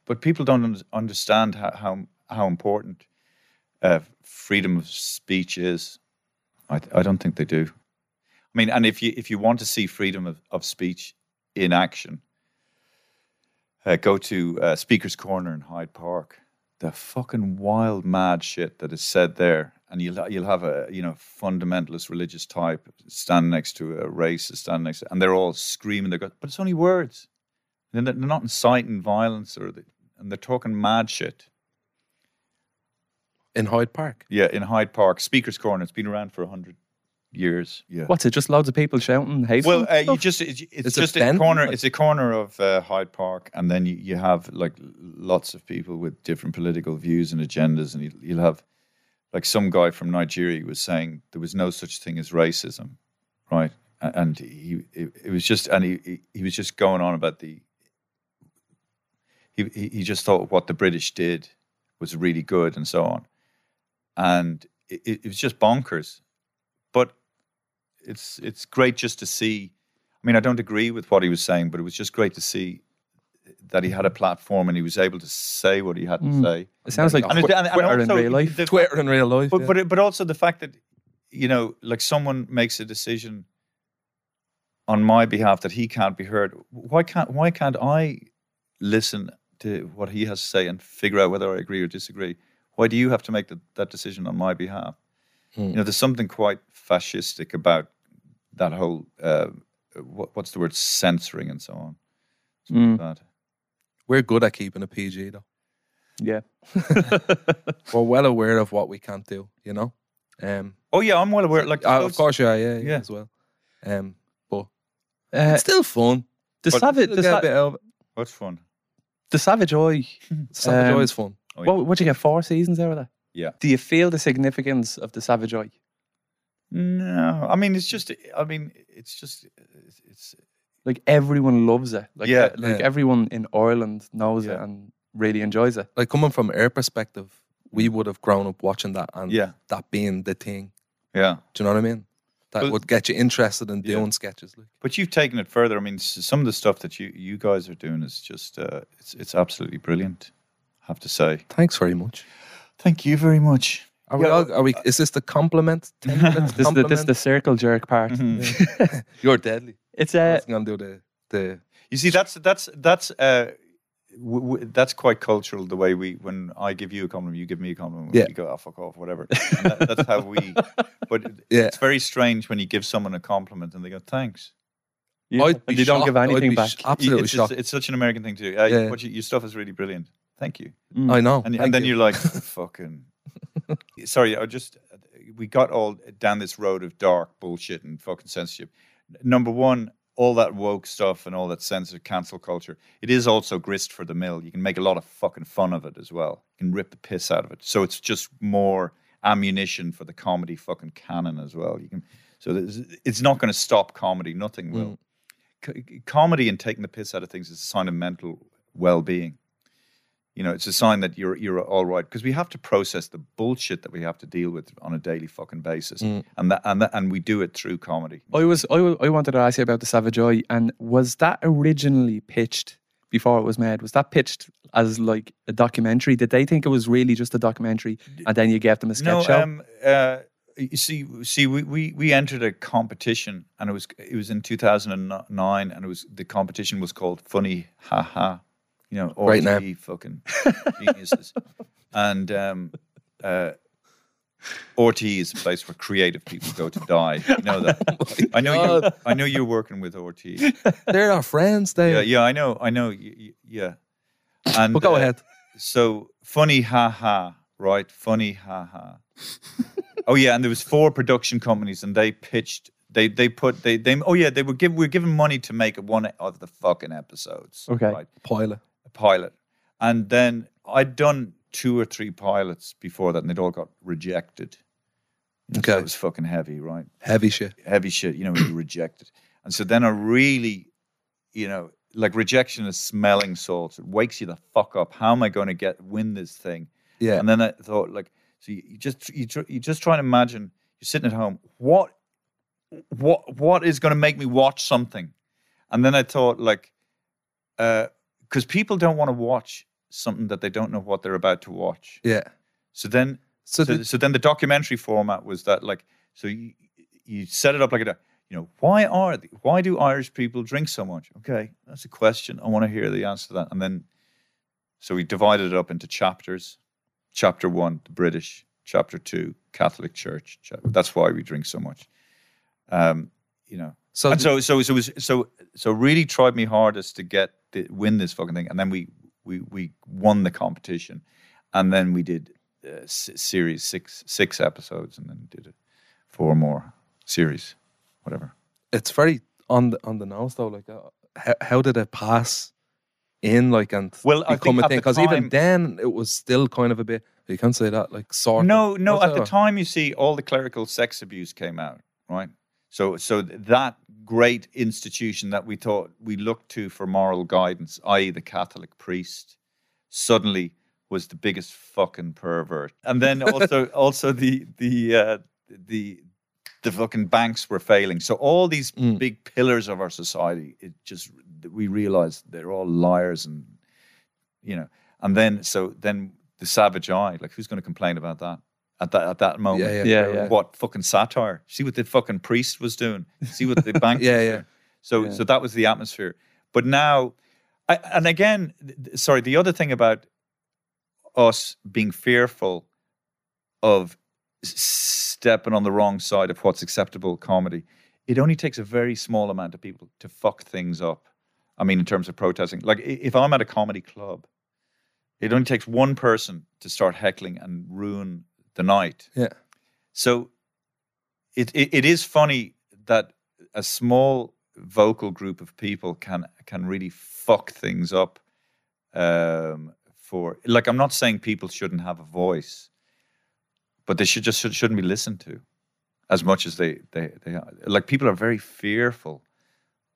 but people don't un- understand how how, how important uh, freedom of speech is. I, I don't think they do. I mean, and if you if you want to see freedom of, of speech in action, uh, go to uh, Speaker's Corner in Hyde Park. The fucking wild, mad shit that is said there, and you'll you'll have a you know fundamentalist religious type stand next to a racist standing next, to, and they're all screaming. They go, but it's only words. And they're they're not inciting violence, or the, and they're talking mad shit. in Hyde Park. Yeah, in Hyde Park, Speaker's Corner. It's been around for a hundred years. Yeah. What's it? Just loads of people shouting hateful Well, uh, you just it's, it's It's a just a bend, corner. It's a corner of uh, Hyde Park, and then you, you have like lots of people with different political views and agendas, and you, you'll have like some guy from Nigeria was saying there was no such thing as racism, right? And he it, was just and he, he was just going on about the he he he just thought what the British did was really good and so on, and it, it was just bonkers, but it's it's great just to see. I mean, I don't agree with what he was saying, but it was just great to see that he had a platform and he was able to say what he had to Mm. say. it sounds like And it- and- and Twitter in real life. the- Twitter in real life. But yeah. but it- but also the fact that you know, like someone makes a decision on my behalf that he can't be heard. Why can't why can't I listen to what he has to say and figure out whether I agree or disagree? Why do you have to make the, that decision on my behalf? Hmm. You know, there's something quite fascistic about that whole uh, what, what's the word censoring and so on. It's Mm. bad. We're good at keeping a PG though. yeah. We're well aware of what we can't do. You know. Um. Oh yeah, I'm well aware. Like uh, of course, yeah, yeah, yeah, Yeah. as well. Um. But Uh, it's still fun. the savage, the, get sa- bit of it. what's fun? the savage eye. Savage Um, Eye is fun. Oh, yeah. What would you get? Four seasons out of that. Yeah. Do you feel the significance of the savage eye? No, I mean it's just. I mean it's just. It's, it's Like everyone loves it. Like Yeah. like Yeah. everyone in Ireland knows it and really enjoys it. Like coming from our perspective, we would have grown up watching that and Yeah. that being the thing. yeah. Do you know what I mean? That But- would get you interested in Yeah. doing sketches. Like. But you've taken it further. I mean, some of the stuff that you you guys are doing is just uh, it's it's absolutely brilliant. I have to say. Thanks very much. Thank you very much. Are we? Yeah. All, are we? Is this the compliment? Ten This is the, this is the circle jerk part. Mm-hmm. You're deadly. It's I uh, was gonna do the the You see, that's that's that's uh, w- w- that's quite cultural. The way we, when I give you a compliment, you give me a compliment. Yeah. We go, oh, fuck off, whatever. And that, that's how we. But Yeah. it's very strange when you give someone a compliment and they go, thanks. yeah, I'd be and you don't give anything back. sh- Absolutely it's, shocked. Just, it's such an American thing to do. Uh, Yeah. what you, your stuff is really brilliant. Thank you. Mm. I know. And, and then you. you're like, fucking. Sorry, I just. We got all down this road of dark bullshit and fucking censorship. Number one, all that woke stuff and all that sense of cancel culture. It is also grist for the mill. You can make a lot of fucking fun of it as well. You can rip the piss out of it. So it's just more ammunition for the comedy fucking canon as well. You can. So it's not going to stop comedy. Nothing will. Mm. C- comedy and taking the piss out of things is a sign of mental well-being you know, it's a sign that you're you're all right because we have to process the bullshit that we have to deal with on a daily fucking basis, and that and that, and we do it through comedy. I was I, I wanted to ask you about the Savage Eye, and was that originally pitched before it was made? Was that pitched as like a documentary? Did they think it was really just a documentary, and then you gave them a sketch no, show? um, uh, you see, see, we, we we entered a competition, and it was it was in two thousand and nine, and it was the competition was called Funny Ha Ha, you know, all Great three fucking geniuses, and um, uh, RTÉ is a place where creative people go to die. You know that. I know you. I know you're working with RTÉ. They're our friends. They. Yeah, yeah, I know, I know. Yeah, and But go uh, ahead. So funny, ha ha, right? Funny, ha ha. oh yeah, and there was four production companies, and they pitched. They they put they they. Oh yeah, they were give we were given money to make one of the fucking episodes. Okay. right? Pilot. Pilot, and then I'd done two or three pilots before that, and they'd all got rejected. So Okay. it was fucking heavy, right? Heavy shit. heavy shit, you know, you reject it. And so then I really, you know, like rejection is smelling salts. It wakes you the fuck up. How am I going to get win this thing? Yeah. And then I thought, like, so you, you just you, tr- you just try and imagine you're sitting at home. What what what is going to make me watch something? And then I thought, like, uh, because people don't want to watch something that they don't know what they're about to watch. Yeah. So then So, so, the- so then the documentary format was that like so you you set it up like a you know why are the, why do Irish people drink so much? Okay, that's a question. I want to hear the answer to that. And then so we divided it up into chapters. Chapter one, the British. Chapter two, Catholic Church. That's why we drink so much. Um, you know. So and so so so it was so so really tried me hardest to get the, win this fucking thing, and then we we we won the competition, and then we did uh, s- series six six episodes, and then did four more series, whatever. it's very on the on the nose though. Like, uh, how, how did it pass in? Like, and Well, become a thing? the Because even then, it was still kind of a bit. You can't say that. Like, sort. No, no. At the time, you see, all the clerical sex abuse came out, right? So, so that great institution that we thought we looked to for moral guidance, i.e., the Catholic priest, suddenly was the biggest fucking pervert. And then also, also the the uh, the the fucking banks were failing. So all these Mm. big pillars of our society, it just we realized they're all liars and you know. And then so then the savage eye, like who's going to complain about that at that at that moment? Yeah, yeah. Yeah, yeah. What fucking satire? See what the fucking priest was doing. See what the bank. Yeah, was yeah. doing. So Yeah. so that was the atmosphere. But now, I, and again, th- th- sorry. The other thing about us being fearful of stepping on the wrong side of what's acceptable comedy, it only takes a very small amount of people to fuck things up. I mean, in terms of protesting, like if I'm at a comedy club, it only takes one person to start heckling and ruin the night. Yeah. So it, it it is funny that a small vocal group of people can can really fuck things up. Um, for like, I'm not saying people shouldn't have a voice, but they should just should, shouldn't be listened to as much as they they they are. like. People are very fearful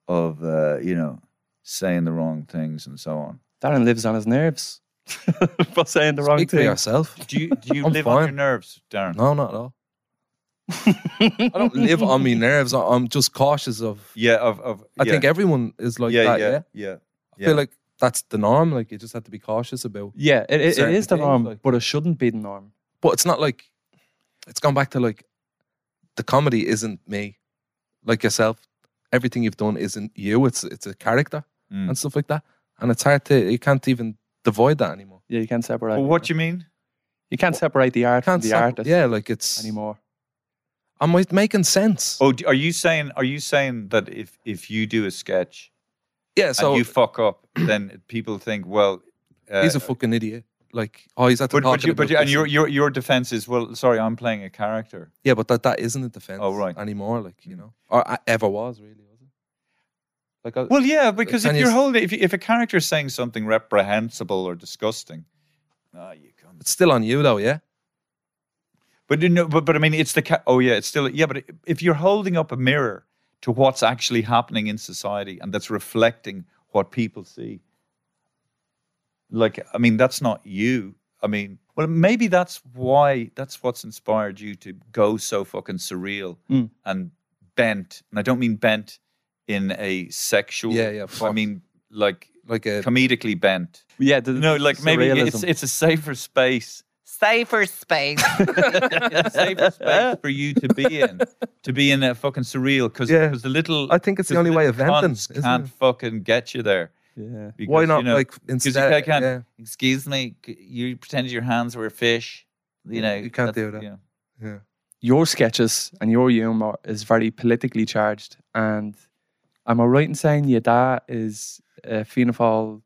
of uh, you know saying the wrong things and so on. Darren lives on his nerves for saying the wrong Speak for thing. yourself. Do you do you I'm live on your fine. nerves, Darren? No, not at all. I don't live on me nerves. I- I'm just cautious of. Yeah, of of I yeah. think everyone is like yeah, that. yeah, Yeah. yeah, I feel like that's the norm. Like you just have to be cautious about. Yeah, it, it, it Certain is the things, norm, like- but it shouldn't be the norm. But it's not like it's gone back to like the comedy isn't me, like yourself. everything you've done isn't you. It's it's a character Mm. and stuff like that. And it's hard to you can't even divide that anymore. Yeah, you can't separate. Well, what do you mean? You can't separate the art from Can't the sep- artist Yeah, like it's anymore. Am I making sense? Oh, d- are you saying? Are you saying that if if you do a sketch yeah. So and you fuck up, then people think, well, uh, he's a fucking idiot. Like oh, he's at the But, but, you, but you, and your, your your your defense is well. Sorry, I'm playing a character. yeah, but that that isn't a defense. Oh, right. anymore. Like you know, or uh, ever was really. Was it? Like I, Well, yeah, because if you you're s- holding, if you- if a character is saying something reprehensible or disgusting, ah, you can't. it's still on you though. Yeah. But you know, but but I mean, it's the ca- oh yeah, it's still yeah. But if you're holding up a mirror to what's actually happening in society and that's reflecting what people see, like I mean, that's not you. I mean, well, maybe that's why that's what's inspired you to go so fucking surreal Mm. and bent. And I don't mean bent in a sexual. Yeah, yeah, I mean like Like a comedically bent. Yeah, the, No, like maybe it's surrealism. it's a safer space Safer space. safer space for you to be in, to be in a fucking surreal because Yeah. the little. I think it's the only way of venting, Can't it? fucking get you there. yeah. because, Why not you know, like 'cause you instead? ca- can't. yeah, Excuse me, you pretended your hands were fish. You know You can't do that. you know. yeah. Your sketches and your humor is very politically charged. And am I right in saying your dad is a Fianna Fáil?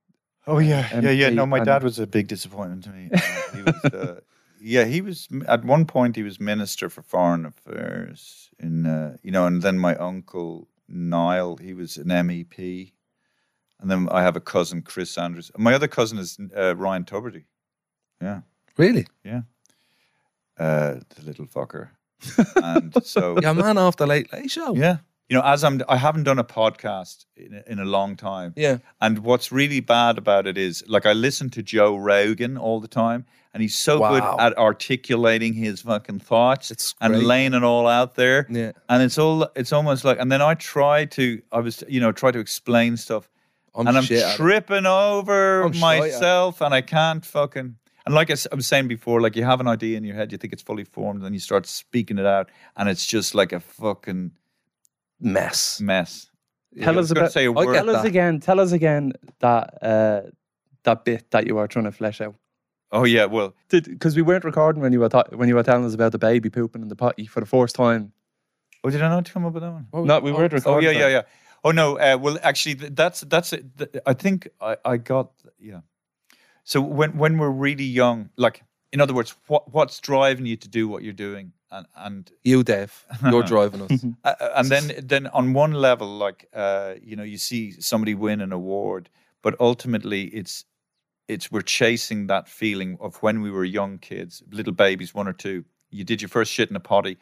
Oh yeah, yeah, yeah. No, my and- dad was a big disappointment to me. Uh, he was, uh, yeah, he was at one point he was minister for foreign affairs in, uh, you know, and then my uncle Niall, he was an MEP, and then I have a cousin Chris Andrews. My other cousin is uh, Ryan Tubridy. Yeah, Really? Yeah. Uh, the little fucker. and so Yeah, man, after late late show. yeah, you know, as I'm, I haven't done a podcast in a, in a long time. Yeah. And what's really bad about it is, like, I listen to Joe Rogan all the time, and he's so good at articulating his fucking thoughts It's and laying it all out there. Yeah. And it's all, it's almost like, and then I try to, I was, you know, try to explain stuff, I'm and I'm shit at it. tripping over I'm shy at it. myself, and I can't fucking. And like I was saying before, like you have an idea in your head, you think it's fully formed, and then you start speaking it out, and it's just like a fucking mess. mess. Tell I us about. say a I word. get Tell us that. again. Tell us again that uh, that bit that you were trying to flesh out. Oh yeah, well, Because we weren't recording when you were ta- when you were telling us about the baby pooping in the potty for the first time. oh, did I not come up with that one? no, we weren't recording. Oh yeah, yeah, yeah. Oh no. Uh, well, actually, that's that's it. I think I, I got yeah. So when when we're really young, like in other words, what what's driving you to do what you're doing, and and You, Dave, you're driving us. uh, and then then on one level, like uh, you know, you see somebody win an award, but ultimately it's it's we're chasing that feeling of when we were young kids, little babies, one or two. You did your first shit in a potty.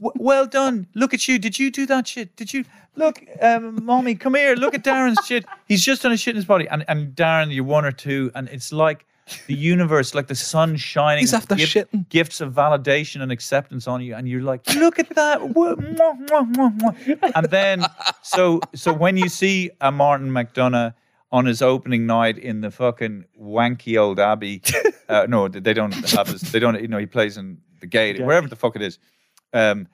W- well done. Look at you. Did you do that shit? Did you look, um, mommy? Come here. Look at Darren's shit. He's just done a shit in his body. And and Darren, you're one or two, and it's like the universe, like the sun shining. He's after gift- shitting. Gifts of validation and acceptance on you, and you're like, look at that. And then, so so when you see a Martin McDonagh on his opening night in the fucking wanky old Abbey, uh, no, they don't have his. They don't. You know, he plays in the gate, wherever the fuck it is. Um,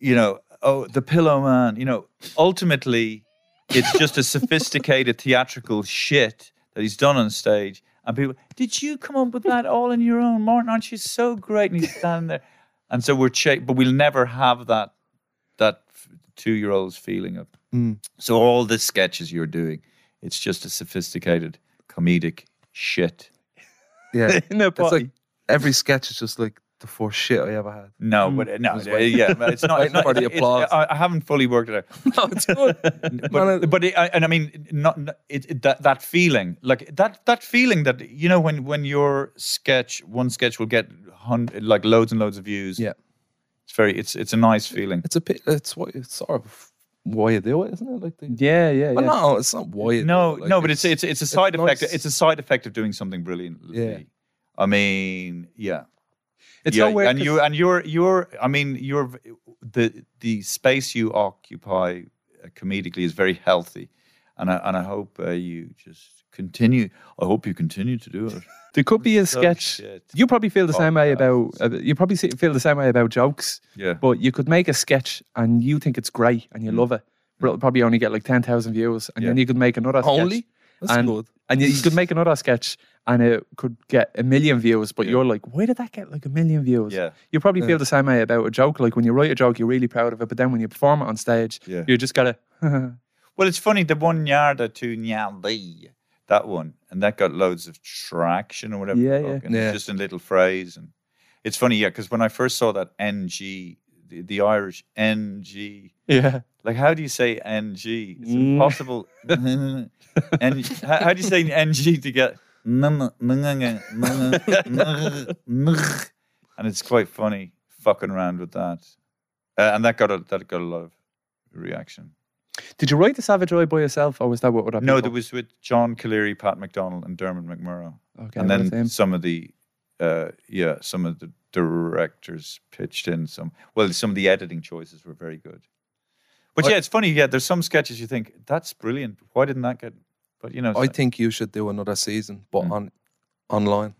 you know, oh, the Pillowman. You know, ultimately, it's just a sophisticated theatrical shit that he's done on stage. And people, did you come up with that all on your own, Martin? Aren't you so great? And he's standing there, and so we're cha- but we'll never have that that two year old's feeling of. Mm. So all the sketches you're doing, it's just a sophisticated comedic shit. Yeah. A It's like every sketch is just like the first shit I ever had. No, Mm. but uh, no, was uh, yeah, it's not. It's waiting not for the it's- applause. I, I haven't fully worked it out. No, it's good. but but it, I- and I mean not, not- it, it- that that feeling like that that feeling that you know when when your sketch one sketch will get hun- like loads and loads of views. Yeah. it's very it's it's a nice feeling. It's a bit. It's what it's sort of why you do it, isn't it? Like the, yeah, yeah, yeah. Well, no, it's not why. You No. Like, no, but it's it's it's a side effect. nice. It's a side effect of doing something brilliant. Yeah. I mean, yeah. It's yeah, and you and you're you're. I mean, you're the the space you occupy uh, comedically is very healthy, and I and I hope uh, you just continue. I hope you continue to do it. There could be a sketch. shit. You probably feel the same way about. Uh, you probably feel the same way about jokes. Yeah. But you could make a sketch and you think it's great and you Mm. love it. but it'll probably only get like ten thousand views, and then you could make another sketch, Only? That's and, good. and you, you could make another sketch, and it could get a million views. But you're like, why did that get like a million views? Yeah. You probably Yeah. feel the same way about a joke. Like when you write a joke, you're really proud of it, but then when you perform it on stage, Yeah. you just gotta. Well, it's funny, the one yard or two nyaldi, that one, and that got loads of traction or whatever. Yeah, yeah. fuck, and Yeah. Just a little phrase. And it's funny, yeah, because when I first saw that NG, the, the Irish NG, yeah. like how do you say NG? It's Mm. impossible. and how, how do you say NG to get? And it's quite funny fucking around with that, uh, and that got a that got a lot of reaction. Did you write the Savage Eye by yourself, or was that what other No, there was with John Cleary, Pat McDonald, and Dermot McMurrow, Okay, and then some of the, uh, yeah, some of the directors pitched in some. Well, some of the editing choices were very good. But I- yeah, it's funny. Yeah, there's some sketches you think that's brilliant. Why didn't that get? But you know, I so- think you should do another season, but Mm. on online.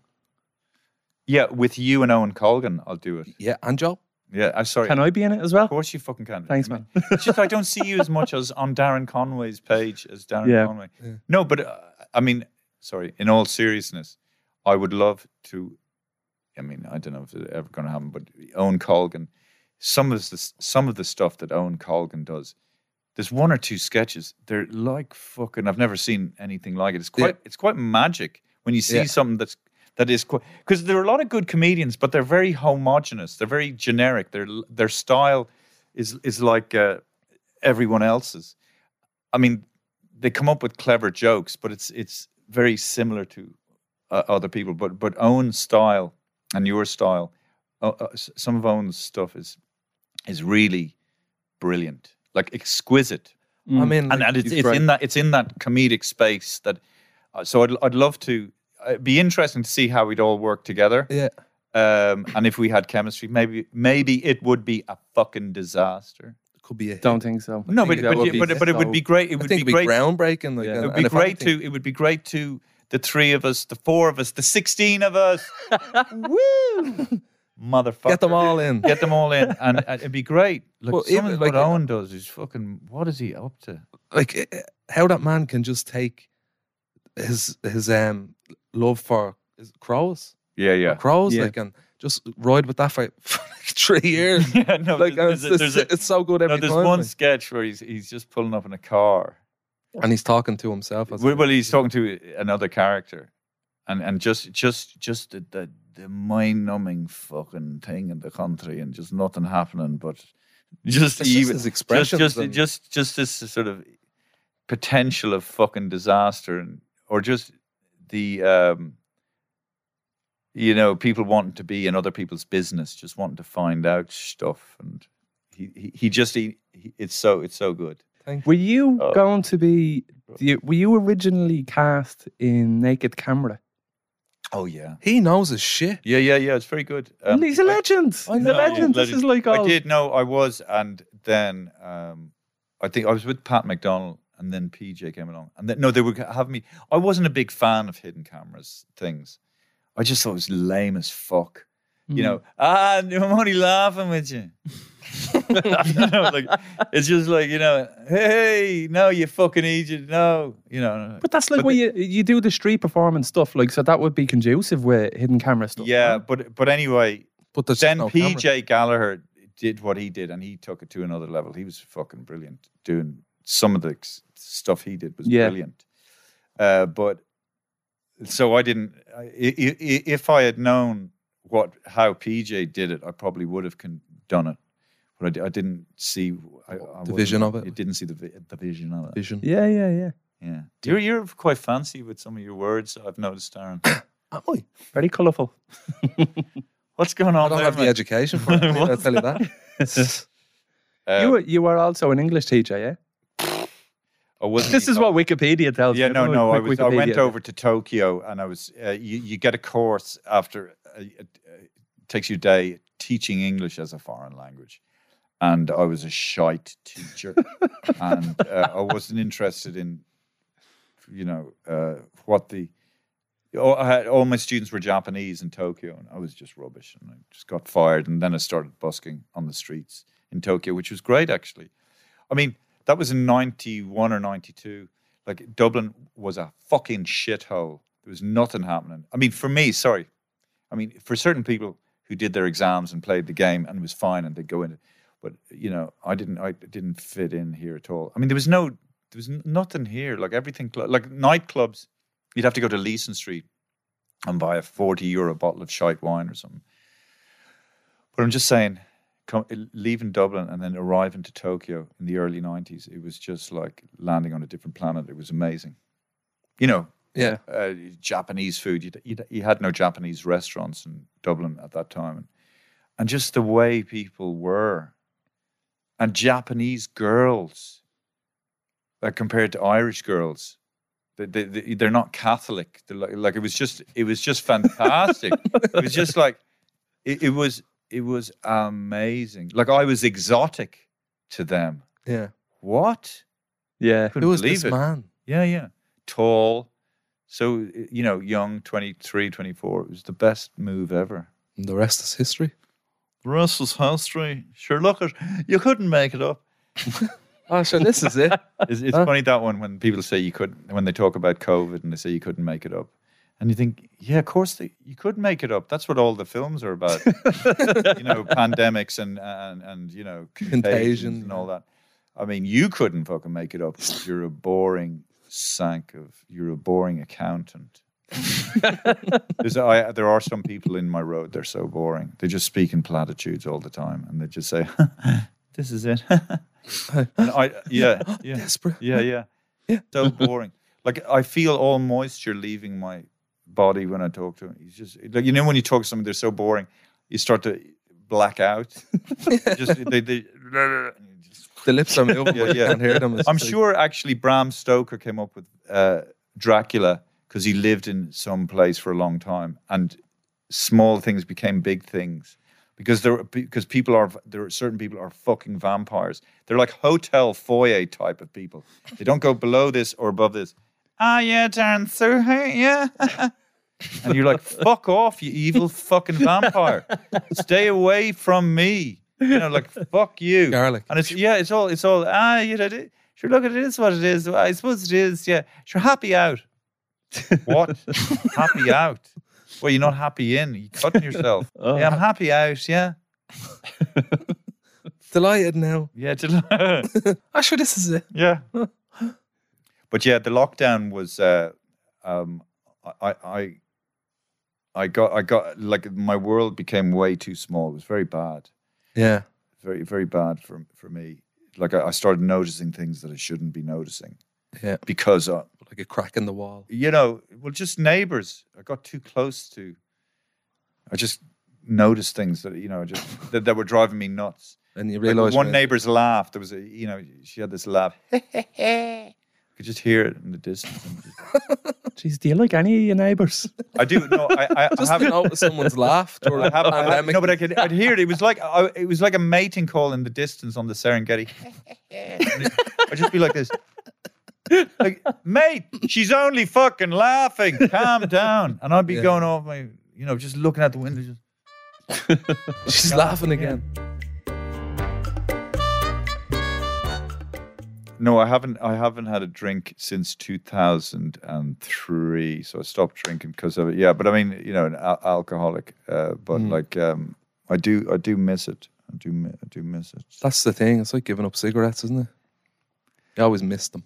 yeah, with you and Owen Colgan, I'll do it. Yeah, and Joe. Yeah, I'm sorry. Can I be in it as well? Of course, you fucking can. Thanks, man. It's just I don't see you as much as on Darren Conway's page as Darren Yeah. Conway. Yeah. No, but uh, I mean, sorry. In all seriousness, I would love to. I mean, I don't know if it's ever going to happen, but Owen Colgan, some of the some of the stuff that Owen Colgan does, there's one or two sketches. They're like fucking. I've never seen anything like it. It's Yeah. quite. It's quite magic when you see Yeah. something that's that is quite because there are a lot of good comedians, but they're very homogenous. They're very generic. Their their style is is like uh, everyone else's. I mean, they come up with clever jokes, but it's it's very similar to uh, other people. But but Owen's style and your style, uh, uh, some of Owen's stuff is is really brilliant, like exquisite I Mm. mean, and, like, and it's, it's in that it's in that comedic space that uh, so I'd, I'd love to uh, it'd be interesting to see how we'd all work together Yeah, um, and if we had chemistry maybe maybe it would be a fucking disaster it could be. A hit. Don't think so. no think but but, would it- be but, it- but it would be great it I would think be it'd be great groundbreaking. Like, Yeah. it would be great to it would be great to the three of us the four of us the 16 of us woo motherfucker get them all in. get them all in and, and it'd be great like Well, some even of like- what Owen does is fucking what is he up to like eh, eh, how that man can just take his his um love for his crows, yeah yeah crows, Yeah. like and just ride with that for, for like three years. yeah no like and there's, it's, a- there's, a- it's, it's so good every No, there's time. one like. sketch where he's he's just pulling up in a car. and he's talking to himself. As Well, well, he's talking to another character, and and just just just the the, the mind numbing fucking thing in the country, and just nothing happening, but just It's just even his just expressions just and- just just this sort of potential of fucking disaster, and or just the um. You know, people wanting to be in other people's business, just wanting to find out stuff, and he he, he just he, he, it's so it's so good. Thank Were you Oh. going to be? Were you originally cast in Naked Camera? Oh yeah, he knows his shit. Yeah, yeah, yeah. It's very good. Um, he's a legend. He's a No, legend. This is like all. I did know I was, and then um, I think I was with Pat McDonald, and then PJ came along, and then no, they were having me. I wasn't a big fan of hidden cameras things. I just thought it was lame as fuck. You know, ah, I'm only laughing with you. know, like it's just like you know, hey, no, you fucking idiot, no, you know. But that's like But when you you do the street performance stuff, like so that would be conducive with hidden camera stuff. Yeah, no? but but anyway, But then no camera. PJ Gallagher did what he did, and he took it to another level. He was fucking brilliant doing some of the stuff he did was Yeah. brilliant. Uh, but so I didn't. I, i- i- if I had known what how PJ did it, I probably would have done it. But I, I didn't see I, I The vision of it. I didn't see the vi- the vision of it. vision. yeah, yeah, yeah. Yeah, you're you're quite fancy with some of your words. I've noticed, Darren. Am I? Very colourful. What's going on? I don't there, have the mate? education for it. I'll tell you that. Uh, you were you were also an English teacher, yeah. I wasn't This is what Wikipedia tells you? Yeah, no, no. I was. I went over to Tokyo, and I was. Uh, you, you get a course after. Uh, it uh, takes you a day teaching English as a foreign language, and I was a shite teacher, and uh, I wasn't interested in, you know, uh, what the. Oh, I had, all my students were Japanese in Tokyo, and I was just rubbish, and I just got fired. And then I started busking on the streets in Tokyo, which was great, actually. I mean, That was in '91 or '92. Like Dublin was a fucking shithole. There was nothing happening. I mean, for me, sorry. I mean, for certain people who did their exams and played the game and was fine and they'd go in, but you know, I didn't. I didn't fit in here at all. I mean, there was no, there was nothing here. Like everything, like nightclubs, you'd have to go to Leeson Street and buy a forty euro bottle of shite wine or something. But I'm just saying, come, leaving Dublin and then arriving to Tokyo in the early '90s, it was just like landing on a different planet. It was amazing. You know, Yeah. uh, Japanese food. You, you, you had no Japanese restaurants in Dublin at that time, and, and just the way people were, and Japanese girls, uh, compared to Irish girls, they, they, they, they're not Catholic. They're like, like it was just, it was just fantastic. it was just like, it, it was, it was amazing. Like I was exotic to them. Yeah. What? Yeah. Couldn't Who was this it. man? Yeah, yeah. Tall. So, you know, young, 23, 24. It was the best move ever. And the rest is history. Was history. Sure, look at you couldn't make it up. Oh, so this is it. It's, it's Huh? funny that one when people say you couldn't, when they talk about COVID and they say you couldn't make it up. And you think, yeah, of course they, you could make it up. That's what all the films are about. you know, pandemics and, and, and you know, contagions Contagion, and all that. I mean, you couldn't fucking make it up. You're a boring sank of, you're a boring accountant. I, there are some people in my road, they're so boring. They just speak in platitudes all the time and they just say, this is it. and I, yeah, yeah. Desperate. Yeah, yeah. Yeah. So boring. Like I feel all moisture leaving my body when I talk to him. He's just like you know when you talk to someone, they're so boring, you start to black out. just they, they, The lips are moving, Yeah, yeah. can't hear them. I'm like- sure actually Bram Stoker came up with uh, Dracula because he lived in some place for a long time, and small things became big things because there because people are there are certain people are fucking vampires. They're like hotel foyer type of people. They don't go below this or above this. Ah, yeah, Darren, so hey, yeah. and you're like, fuck off, you evil fucking vampire. Stay away from me. You know, like fuck you. Garlic. And it's yeah, it's all it's all ah, you know, sure. Look, it is what it is. I suppose it is. Yeah, sure. Happy out. What? happy out? Well, you're not happy in. You're cutting yourself. Oh. yeah, I'm happy out. Yeah, Delighted now. yeah, till- I'm this is it. yeah. but yeah, the lockdown was. Uh, um, I, I, I got, I got like my world became way too small. It was very bad. Yeah. very very bad for for me. Like I, I started noticing things that I shouldn't be noticing Yeah. because uh, Like a crack in the wall. you know, well, just neighbors. I got too close to. I just noticed things that you know just that, that were driving me nuts. And you Like realise one when- neighbor's laugh. There was a you know she had this laugh. I could just hear it in the distance. Jeez, do you like any of your neighbours? I do no. I, I, I Just haven't. notice someone's laugh during I have, I have, no, but I could I'd hear it. It was like I, it was like a mating call in the distance on the Serengeti. I'd just be like this. Like, mate, she's only fucking laughing. Calm down. And I'd be Yeah. going off my, you know, just looking out the window. Just, She's laughing again. no, I haven't. I haven't had a drink since two thousand and three. So I stopped drinking because of it. Yeah, but I mean, you know, an al- alcoholic. Uh, but Mm. like, um, I do. I do miss it. I do. I do miss it. That's the thing. It's like giving up cigarettes, isn't it? You always miss them.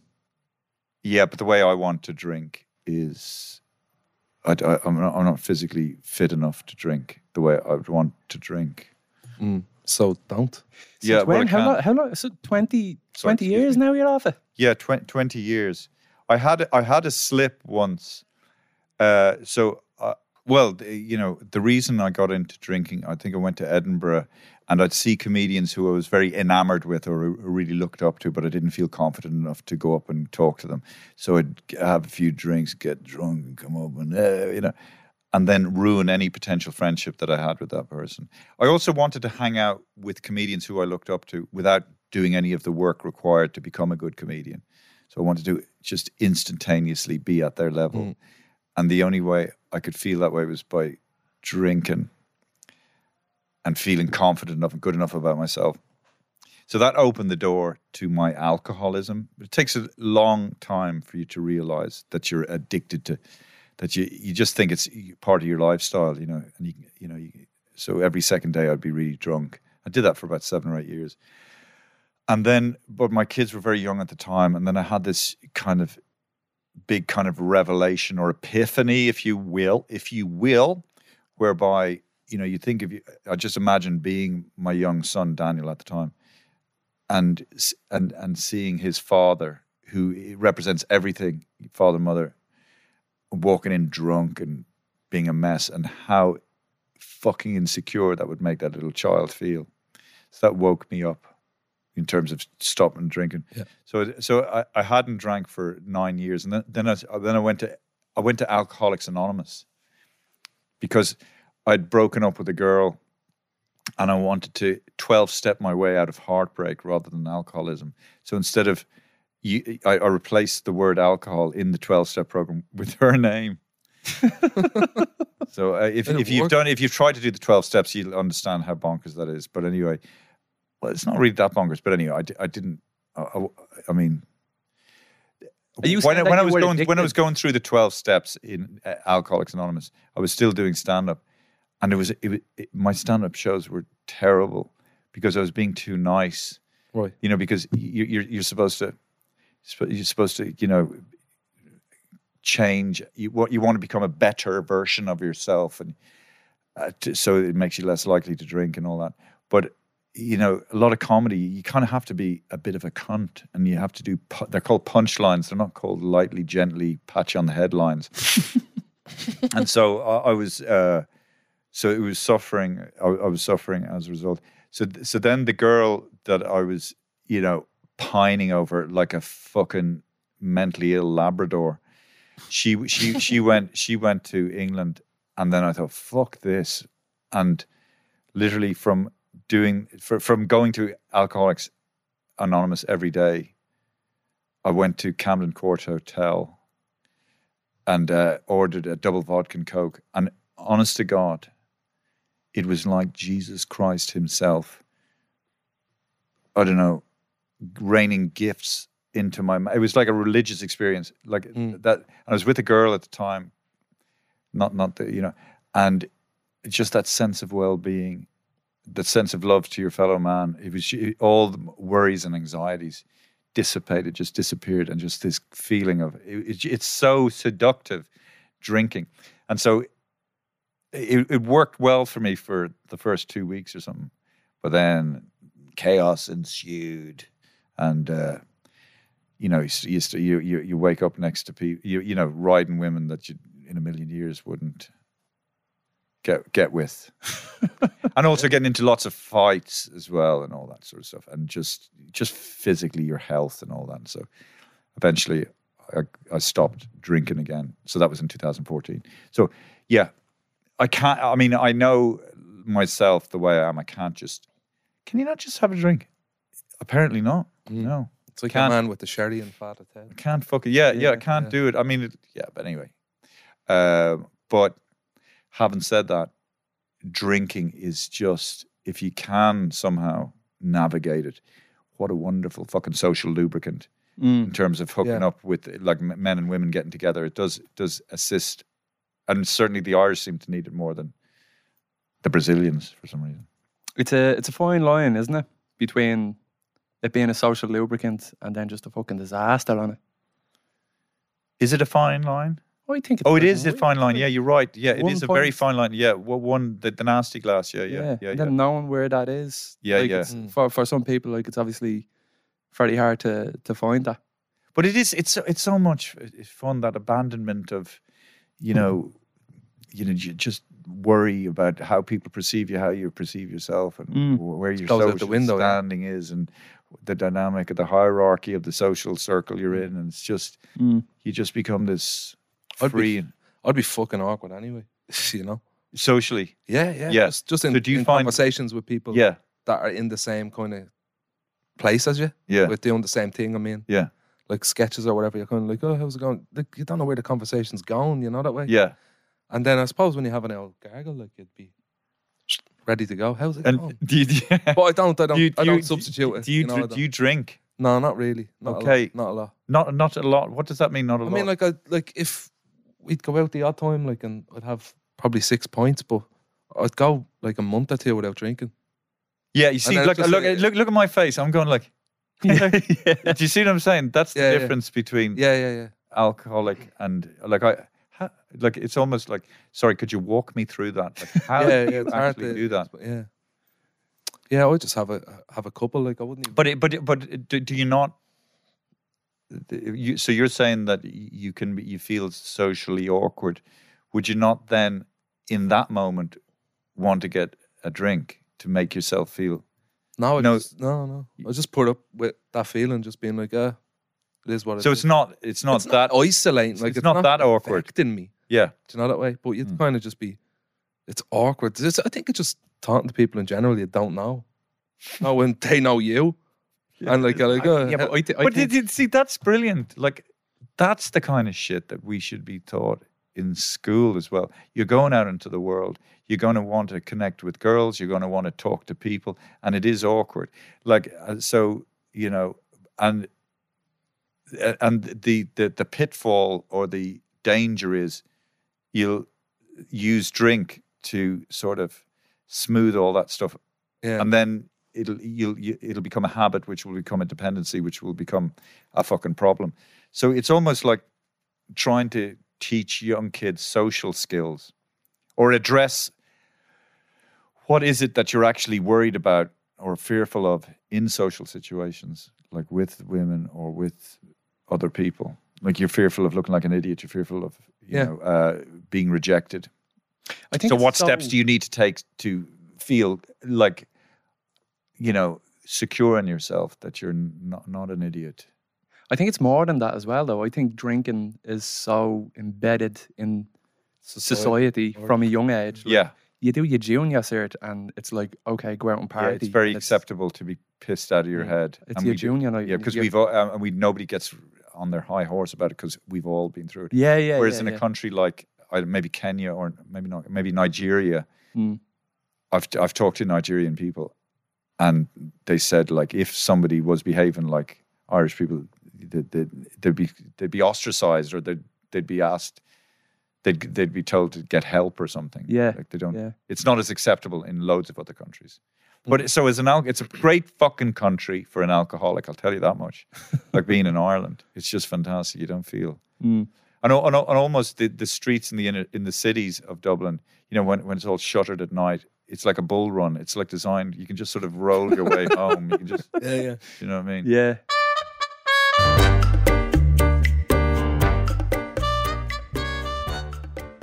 Yeah, but the way I want to drink is, I, am not, I'm not physically fit enough to drink the way I would want to drink. Mm. So don't. yeah, well, when? How long? How long? So 20, 20 excuse years now you're off it. Yeah, 20, 20 years. I had I had a slip once. Uh, so, well, you know, the reason I got into drinking, I think I went to Edinburgh and I'd see comedians who I was very enamored with or really looked up to, but I didn't feel confident enough to go up and talk to them. So I'd have a few drinks, get drunk, and come up and, uh, you know, and then ruin any potential friendship that I had with that person. I also wanted to hang out with comedians who I looked up to without doing any of the work required to become a good comedian. So I wanted to just instantaneously be at their level. And the only way I could feel that way was by drinking and feeling confident enough and good enough about myself. So that opened the door to my alcoholism. It takes a long time for you to realize that you're addicted to, that you you just think it's part of your lifestyle, you know. And you you know, you, so every second day I'd be really drunk. I did that for about seven or eight years, and then but my kids were very young at the time, and then I had this kind of big kind of revelation or epiphany, if you will, if you will, whereby you know you think of you. I just imagine being my young son Daniel at the time, and and and seeing his father, who represents everything, father, mother, walking in drunk and being a mess, and how fucking insecure that would make that little child feel. So that woke me up in terms of stopping drinking. Yeah. So so I, I hadn't drank for nine years, and then then I, then I went to I went to Alcoholics Anonymous because I'd broken up with a girl, and I wanted to twelve step my way out of heartbreak rather than alcoholism. So instead of you, I, I replaced the word alcohol in the twelve step program with her name. so uh, if if you've worked. done if you've tried to do the twelve steps, you'll understand how bonkers that is. But anyway, well, it's not really that bonkers. But anyway, I, I didn't. I, I, I mean, when, I- when I was going when I was going through the twelve steps in uh, Alcoholics Anonymous, I was still doing stand up, and it was, it, was it, my stand up shows were terrible because I was being too nice. Right. You know, because you, you're you're supposed to you're supposed to you know change you what you want to become a better version of yourself and uh, to, so it makes you less likely to drink and all that but you know a lot of comedy you kind of have to be a bit of a cunt and you have to do pu- they're called punchlines they're not called lightly gently pat you on the headlines. And so I, I was uh so it was suffering I, I was suffering as a result. So so then the girl that I was you know pining over like a fucking mentally ill labrador she she she went she went to England and then I thought fuck this. And literally from doing fr- from going to alcoholics anonymous every day I went to Camden Court Hotel and uh, ordered a double vodka and coke and honest to god it was like Jesus Christ himself I don't know raining gifts into my. It was like a religious experience, like that. I was with a girl at the time, not not the you know, and just that sense of well being, that sense of love to your fellow man. It was all the worries and anxieties dissipated, just disappeared, and just this feeling of it, it- it's so seductive, drinking, and so it, it worked well for me for the first two weeks or something, but then chaos ensued, and. uh you know, you, you, you wake up next to people, you, you know, riding women that you in a million years wouldn't get get with, and also getting into lots of fights as well and all that sort of stuff, and just just physically your health and all that. So eventually, I, I stopped drinking again. So that was in 2014. So yeah, I can't. I mean, I know myself the way I am. I can't just. Can you not just have a drink? Apparently not. No. It's like Can't- a man with the sherry and fat at I head. can't fuck it. Yeah, yeah, I can't yeah. do it. I mean, it, yeah, but anyway. Um, but having said that, drinking is just if you can somehow navigate it, what a wonderful fucking social lubricant mm. in terms of hooking Yeah. up with like men and women getting together. It does it does assist, and certainly the Irish seem to need it more than the Brazilians for some reason. It's a it's a fine line, isn't it, between it being a social lubricant and then just a fucking disaster on it. Is it a fine line? I think. It's Oh, it pretty is a fine line. Yeah, you're right. Yeah, it One is a very fine line. Yeah, well, one the, the nasty glass. Yeah, yeah, yeah, yeah. and then knowing where that is. Yeah, like, yeah. it's- For for some people, like it's obviously very hard to to find that. But it is. It's so- it's so much fun that abandonment of, you know, you know, you just worry about how people perceive you, how you perceive yourself, and Mm. wh- where your goes out the social window, yeah. standing is, and the dynamic of the hierarchy of the social circle you're in, and it's just Mm. you just become this I'd be- and I'd be fucking awkward anyway. You know. socially. Yeah, yeah. Yeah. Just, just in, So do you in find- conversations with people Yeah, that are in the same kind of place as you. yeah, With doing the same thing. I mean, yeah, like sketches or whatever. You're kind of like, oh, how's it going? Like, you don't know where the conversation's going. You know that way. yeah. And then I suppose when you have an old gargle, like you'd be ready to go. How's it And going? do you, But I don't. I don't. do you, I do don't you- substitute it. Do you, know, do you drink? No, not really. Not Okay. A lot, not a lot. Not not a lot. What does that mean? Not a I lot. I mean, like, I like if we'd go out the odd time, like, and I'd have probably six pints, but I'd go like a month or two without drinking. yeah, you see, look, look, like- look, look at my face. I'm going like. Do you see what I'm saying? That's the Yeah, yeah. difference between Yeah, yeah, yeah. alcoholic and like I. Like it's almost like sorry, could you walk me through that? Like how yeah, do yeah. you actually to do that? Yeah. Yeah, I would just have a have a couple. Like I wouldn't. Even, But it, but it- but do, do you not? You, so you're saying that you can you feel socially awkward. Would you not then, in that moment, want to get a drink to make yourself feel? no, no. just, no, no. I just put up with that feeling, just being like, yeah, it is what it So is. it's not it's not It's that isolating. it's Like it's, not that awkward. affecting me. yeah. Do you know that way? But you'd Mm. kind of just be, it's awkward. It's, I think it's just talking to people in general you don't know. No, when they know you. And like, like uh, yeah, but I, thi- I But think, you see that's brilliant. Like that's the kind of shit that we should be taught in school as well. You're going out into the world. You're going to want to connect with girls. You're going to want to talk to people, and it is awkward. Like uh, so, you know, and uh, and the the the pitfall or the danger is you'll use drink to sort of smooth all that stuff yeah. and then it'll you'll you, it'll become a habit which will become a dependency which will become a fucking problem. So it's almost like trying to teach young kids social skills or address what is it that you're actually worried about or fearful of in social situations like with women or with other people. Like you're fearful of looking like an idiot you're fearful of you Yeah. know uh, being rejected. I think so what steps do you need to take to feel like you know secure in yourself that you're not not an idiot I think it's more than that as well, though. I think drinking is so embedded in society or- from a young age. Like, yeah, you do your junior cert, and it's like, okay, go out and yeah party. it's very and acceptable to be pissed out of your Yeah. head It's And your junior night. yeah because we've all, um, and we nobody gets on their high horse about it because we've all been through it yeah, yeah. whereas yeah, in a country like maybe Kenya or maybe not maybe Nigeria Mm. I've I've talked to Nigerian people and they said like if somebody was behaving like Irish people they'd, they'd, they'd be they'd be ostracized or they'd they'd be asked they'd they'd be told to get help or something. Yeah, like they don't yeah. it's not as acceptable in loads of other countries. But so as an al- it's a great fucking country for an alcoholic I'll tell you that much. Like being in Ireland it's just fantastic you don't feel. Mm. and, and, and almost the, the streets in the inner, in the cities of Dublin, you know, when, when it's all shuttered at night, it's like a bull run. It's like designed. You can just sort of roll your way home. You can just, yeah, yeah. you know what I mean? Yeah.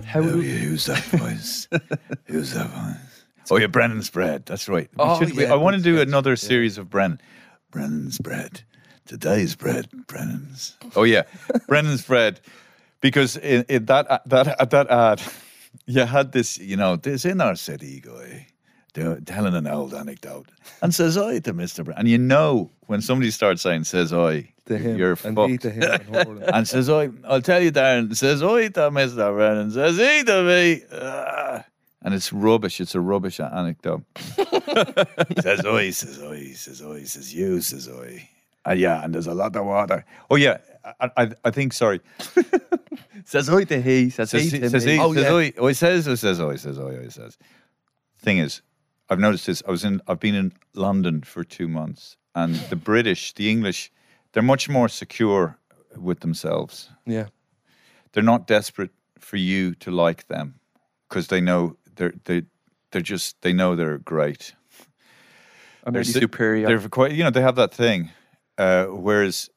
How oh, do who's that voice? who's that voice? Oh, yeah, Brennan's bread. That's right. We Oh, should- we- yeah, I want to do sketch. another series of Brennan. Brennan's bread. Today's bread, Brennan's. Oh yeah, Brennan's bread. Because in, in that that that ad, you had this, you know, this in our city guy telling an old anecdote and says I to Mister Brown. and you know when somebody starts saying says I, To him. you're and fucked to him. And and says, I, I'll tell you, Darren, says, I to Mr. Brennan, says, he to me. Ah. And it's rubbish. It's a rubbish anecdote. says, I, says, I, says, I, says, you, says, I. Uh, yeah, and there's a lot of water. Oh, yeah. I, I, I think, sorry. says I to he, says, Says he says he, Oh, yeah. I. Oh, he says, oh, says, oh, he says, oh, he says. Thing is, I've noticed this. I was in, I've been in London for two months, and the British, the English, they're much more secure with themselves. Yeah. they're not desperate for you to like them because they know they're they they're just they know they're great. I'm si- superior. They're quite you know they have that thing. Uh, whereas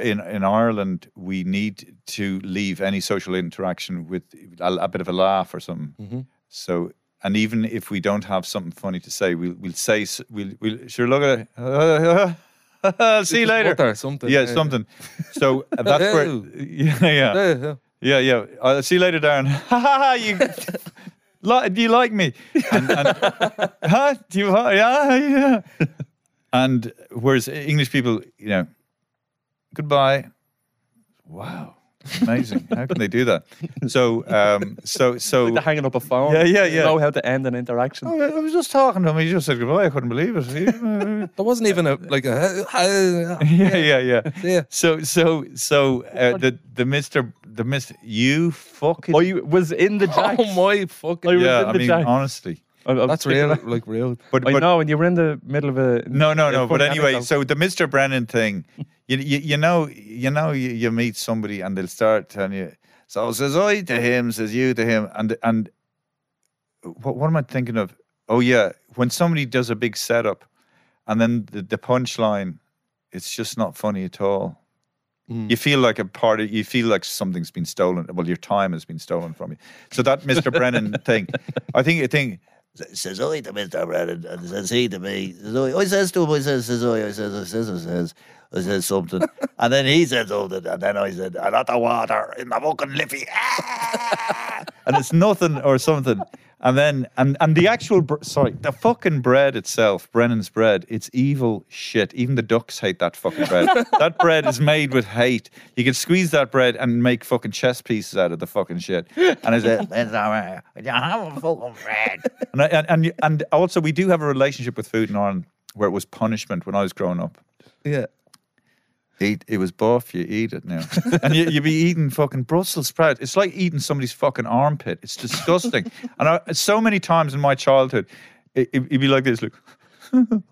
in in Ireland we need to leave any social interaction with a, a bit of a laugh or something. Mhm. So and even if we don't have something funny to say, we'll we'll say we'll we'll sure look at it. See you later. or something. Yeah, something. So uh, that's where yeah yeah. Yeah, yeah. Uh, see you later, Darren. Ha ha ha! You, do you like me? And, and, huh? Do you? huh? Yeah, yeah. And whereas English people, you know, goodbye. Wow, Amazing. How can they do that? So, um, so, so. Like they're hanging up a phone. Yeah, yeah, They yeah. Know how to end an interaction. Oh, I was just talking to him. He just said goodbye. I couldn't believe it. There wasn't even a like a. yeah, yeah, yeah. Yeah. So, so, so uh, the the Mister the Mister you fucking Oh, you was in the jacks. Oh my fucking! I was yeah. in I the mean, jacks. honestly, I'm- I'm That's real, out. like real. but I but know, and you were in the middle of a no, no, no. But anyway, anecdote. so the Mister Brennan thing, you, you you know you know you, you meet somebody and they'll start telling you. So says I to him, says you to him, and and what what am I thinking of? Oh yeah, when somebody does a big setup, and then the, the punchline, it's just not funny at all. Hmm. You feel like a part of you feel like something's been stolen. Well, your time has been stolen from you. So that Mr. Brennan thing, I think I think says I to Mr. Brennan, and says he to me. Says I, I says to him, I says, says I, I says, I says, I says, I says something. and then he said something, and then I said, I got the water in the fucking liffey. Ah! And it's nothing or something. And then and and the actual br- sorry, the fucking bread itself, Brennan's bread, it's evil shit. Even the ducks hate that fucking bread. that bread is made with hate. You could squeeze that bread and make fucking chess pieces out of the fucking shit. And I said, Mr. Brennan, you have a fucking bread. and, I, and and and also we do have a relationship with food in Ireland where it was punishment when I was growing up. Yeah. Eat, it was buff, you eat it now. and you, you'd be eating fucking Brussels sprout. It's like eating somebody's fucking armpit. It's disgusting. and I, so many times in my childhood, it, it, would be like this, Look.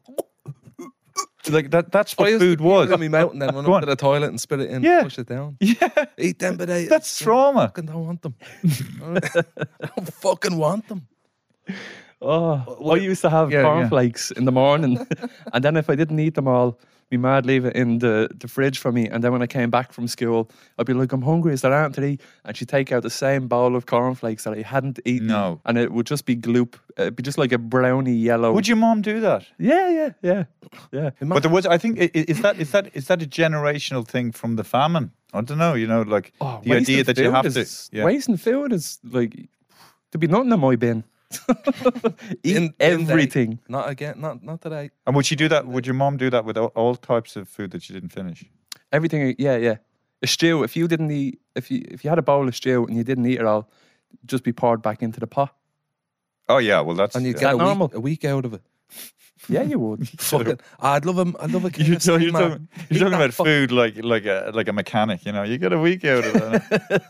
like that. That's what I food was. Got me mouth and then run Go up on. to the toilet and spit it in. Yeah. Push it down. Yeah, Eat them, but I that's trauma. fucking don't want them. I don't fucking want them. Oh, I used to have Yeah, yeah. cornflakes in the morning, and then if I didn't eat them all, my mad leave it in the, the fridge for me. And then when I came back from school, I'd be like, "I'm hungry. Is there anything to eat?" And she'd take out the same bowl of cornflakes that I hadn't eaten. No. and it would just be gloop. It'd be just like a browny yellow. Would your mom do that? Yeah, yeah, yeah, yeah. But there was, I think, i- i- is that is that is that a generational thing from the famine? I don't know. You know, like Oh, the idea that you food have is, to. Yeah. wasting food is like to be nothing in my bin. Eat In- in everything. day. Not again. Not not today. And would she do that? Would your mom do that with all, all types of food that she didn't finish? Everything, yeah, yeah. A stew. If you didn't eat, if you if you had a bowl of stew and you didn't eat it all, just be poured back into the pot. Oh yeah, well that's And you yeah. get a normal? week, a week out of it. Yeah, you would. Fucking, I'd love him. I'd love a You're, you're talking, you're talking about fuck- food like like a like a mechanic. You know, you get a week out of it.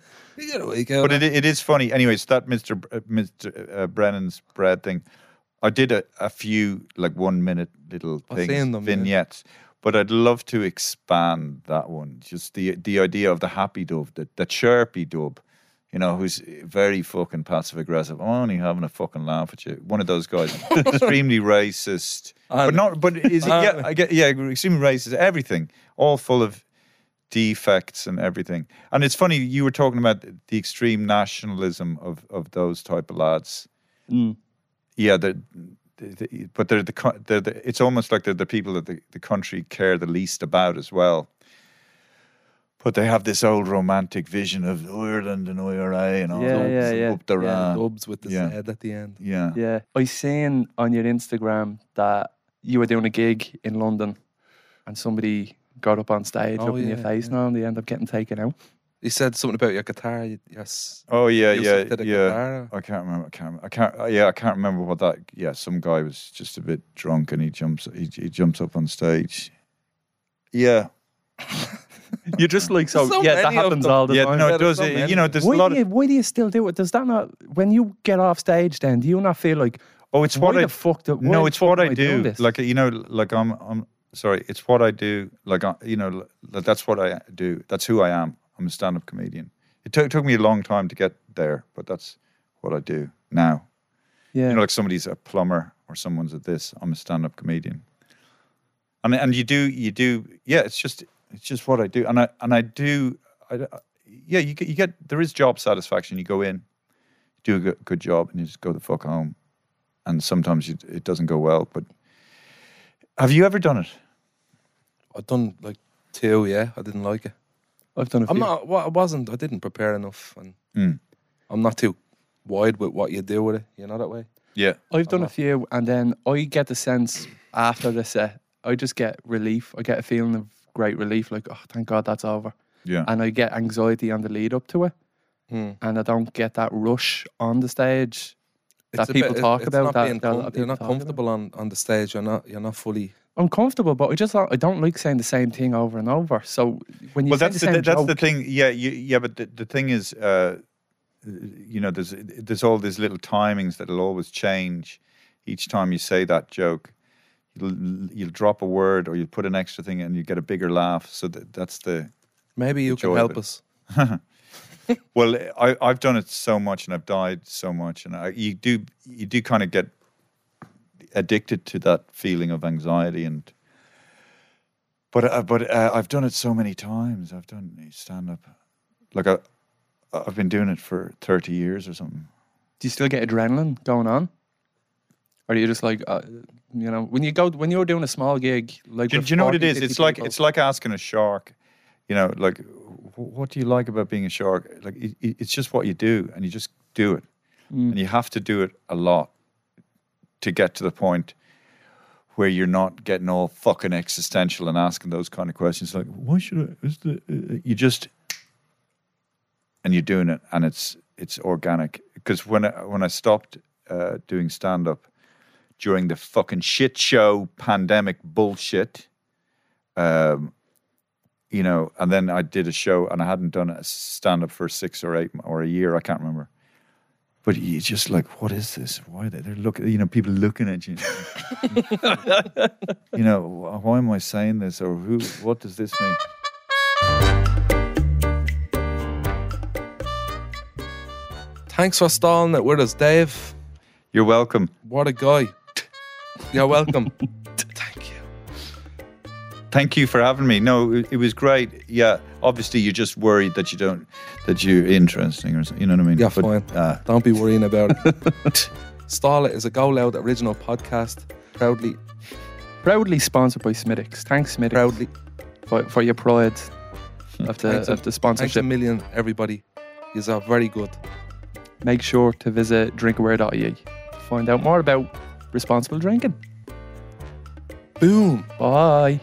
You get a week out but of it, it is funny. Anyways, that Mr. Uh, Mr. Uh, Brennan's bread thing. I did a, a few like one minute little things, them, yeah. vignettes, but I'd love to expand that one. Just the the idea of the happy dove, the, the chirpy dove, you know, who's very fucking passive aggressive. I'm only having a fucking laugh at you. One of those guys, extremely racist, but not. But is it? Yeah, I get. Yeah, extremely racist. Everything, all full of defects and everything. And it's funny you were talking about the extreme nationalism of of those type of lads. Mm. Yeah, but they're the, they're the it's almost like they're the people that the, the country care the least about as well. But they have this old romantic vision of Ireland and IRA and all Yeah, those yeah, yeah. up their Yeah, ass. dubs with the Yeah. Z at the end. Yeah. Yeah, I seen on your Instagram that you were doing a gig in London, and somebody got up on stage, Oh, up in your face yeah. now, and they end up getting taken out. He said something about your guitar. Yes. Oh yeah, Yusuf yeah, yeah. guitar. I can't remember. I can't. I can't. uh, Yeah, I can't remember what that. Yeah, some guy was just a bit drunk and he jumps. He, he jumps up on stage. Yeah, You're just like so. So yeah, that happens all the yeah. time. No, it does. so you know, there's why a lot do of. you why do you still do it? Does that not when you get off stage? Then do you not feel like Oh, it's why what I. the fuck? Do, why no, it's fuck what I doing do. Like you know, like I'm. I'm sorry. It's what I do. Like I, you know, like, that's what I do. That's who I am. I'm a stand-up comedian. It took took me a long time to get there, but that's what I do now. yeah, You know, like somebody's a plumber or someone's at this. I'm a stand-up comedian, and and you do you do yeah. It's just it's just what I do, and I and I do. I, I- yeah, you get you get there is job satisfaction. You go in, do a good, good job, and you just go the fuck home. And sometimes you, it doesn't go well. But have you ever done it? I've done like two. Yeah, I didn't like it. I've done a few. I'm not. Well, I wasn't. I didn't prepare enough, and Mm. I'm not too wide with what you do with it. You know that way. Yeah. I've done a few, and then I get the sense after the set, I just get relief. I get a feeling of great relief. Like, oh, thank God that's over. Yeah. And I get anxiety on the lead up to it, Hmm. and I don't get that rush on the stage that people bit- talk about. That, com- you're not talk about. comfortable on, on the stage. You're not. You're not fully. I'm comfortable, but I just don't- I don't like saying the same thing over and over. So when you well, say that's the the, same that's the thing. Yeah, you, yeah, but the, the thing is, uh, you know, there's there's all these little timings that'll always change. Each time you say that joke, you'll you'll drop a word or you'll put an extra thing and you get a bigger laugh. So that, that's the Maybe you can joy of help us. well, I, I've done it so much and I've died so much, and I, you do you do kind of get addicted to that feeling of anxiety and. But uh, but uh, I've done it so many times. I've done stand up, like I, I've been doing it for thirty years or something. Do you still get adrenaline going on? Or are you just like, uh, you know, when you go, when you're doing a small gig, like, Do, do you know what it 40, is? 50 It's like people- it's like asking a shark. You know, like what do you like about being a shark? Like it, it- it's just what you do, and you just do it, Mm. and you have to do it a lot to get to the point where you're not getting all fucking existential and asking those kind of questions. Like, why should I? Is the uh, you just and you're doing it, and it's it's organic. Because when I, when I stopped uh, doing stand up during the fucking shit show pandemic bullshit, um, you know, and then I did a show, and I hadn't done a stand up for six or eight or a year, I can't remember. But you just like, what is this? Why are they? They're looking, you know, people looking at you. you know, why am I saying this, or who? What does this mean? Thanks for stalling it with us, Dave. You're welcome. What a guy. You're welcome. Thank you Thank you for having me. No, it, it was great. Yeah, obviously you're just worried that you don't, that you're interesting or something. You know what I mean? You're But, fine. uh, Don't be worrying about it. Stall It is a Go Loud original podcast. Proudly, proudly sponsored by Smithwick's. Thanks, Smithwick's. proudly. for, for your pride of the, Thanks a- of the sponsorship. Thanks a million, everybody. You're are very good. Make sure to visit drinkaware.ie to find out more about responsible drinking. Boom. Bye.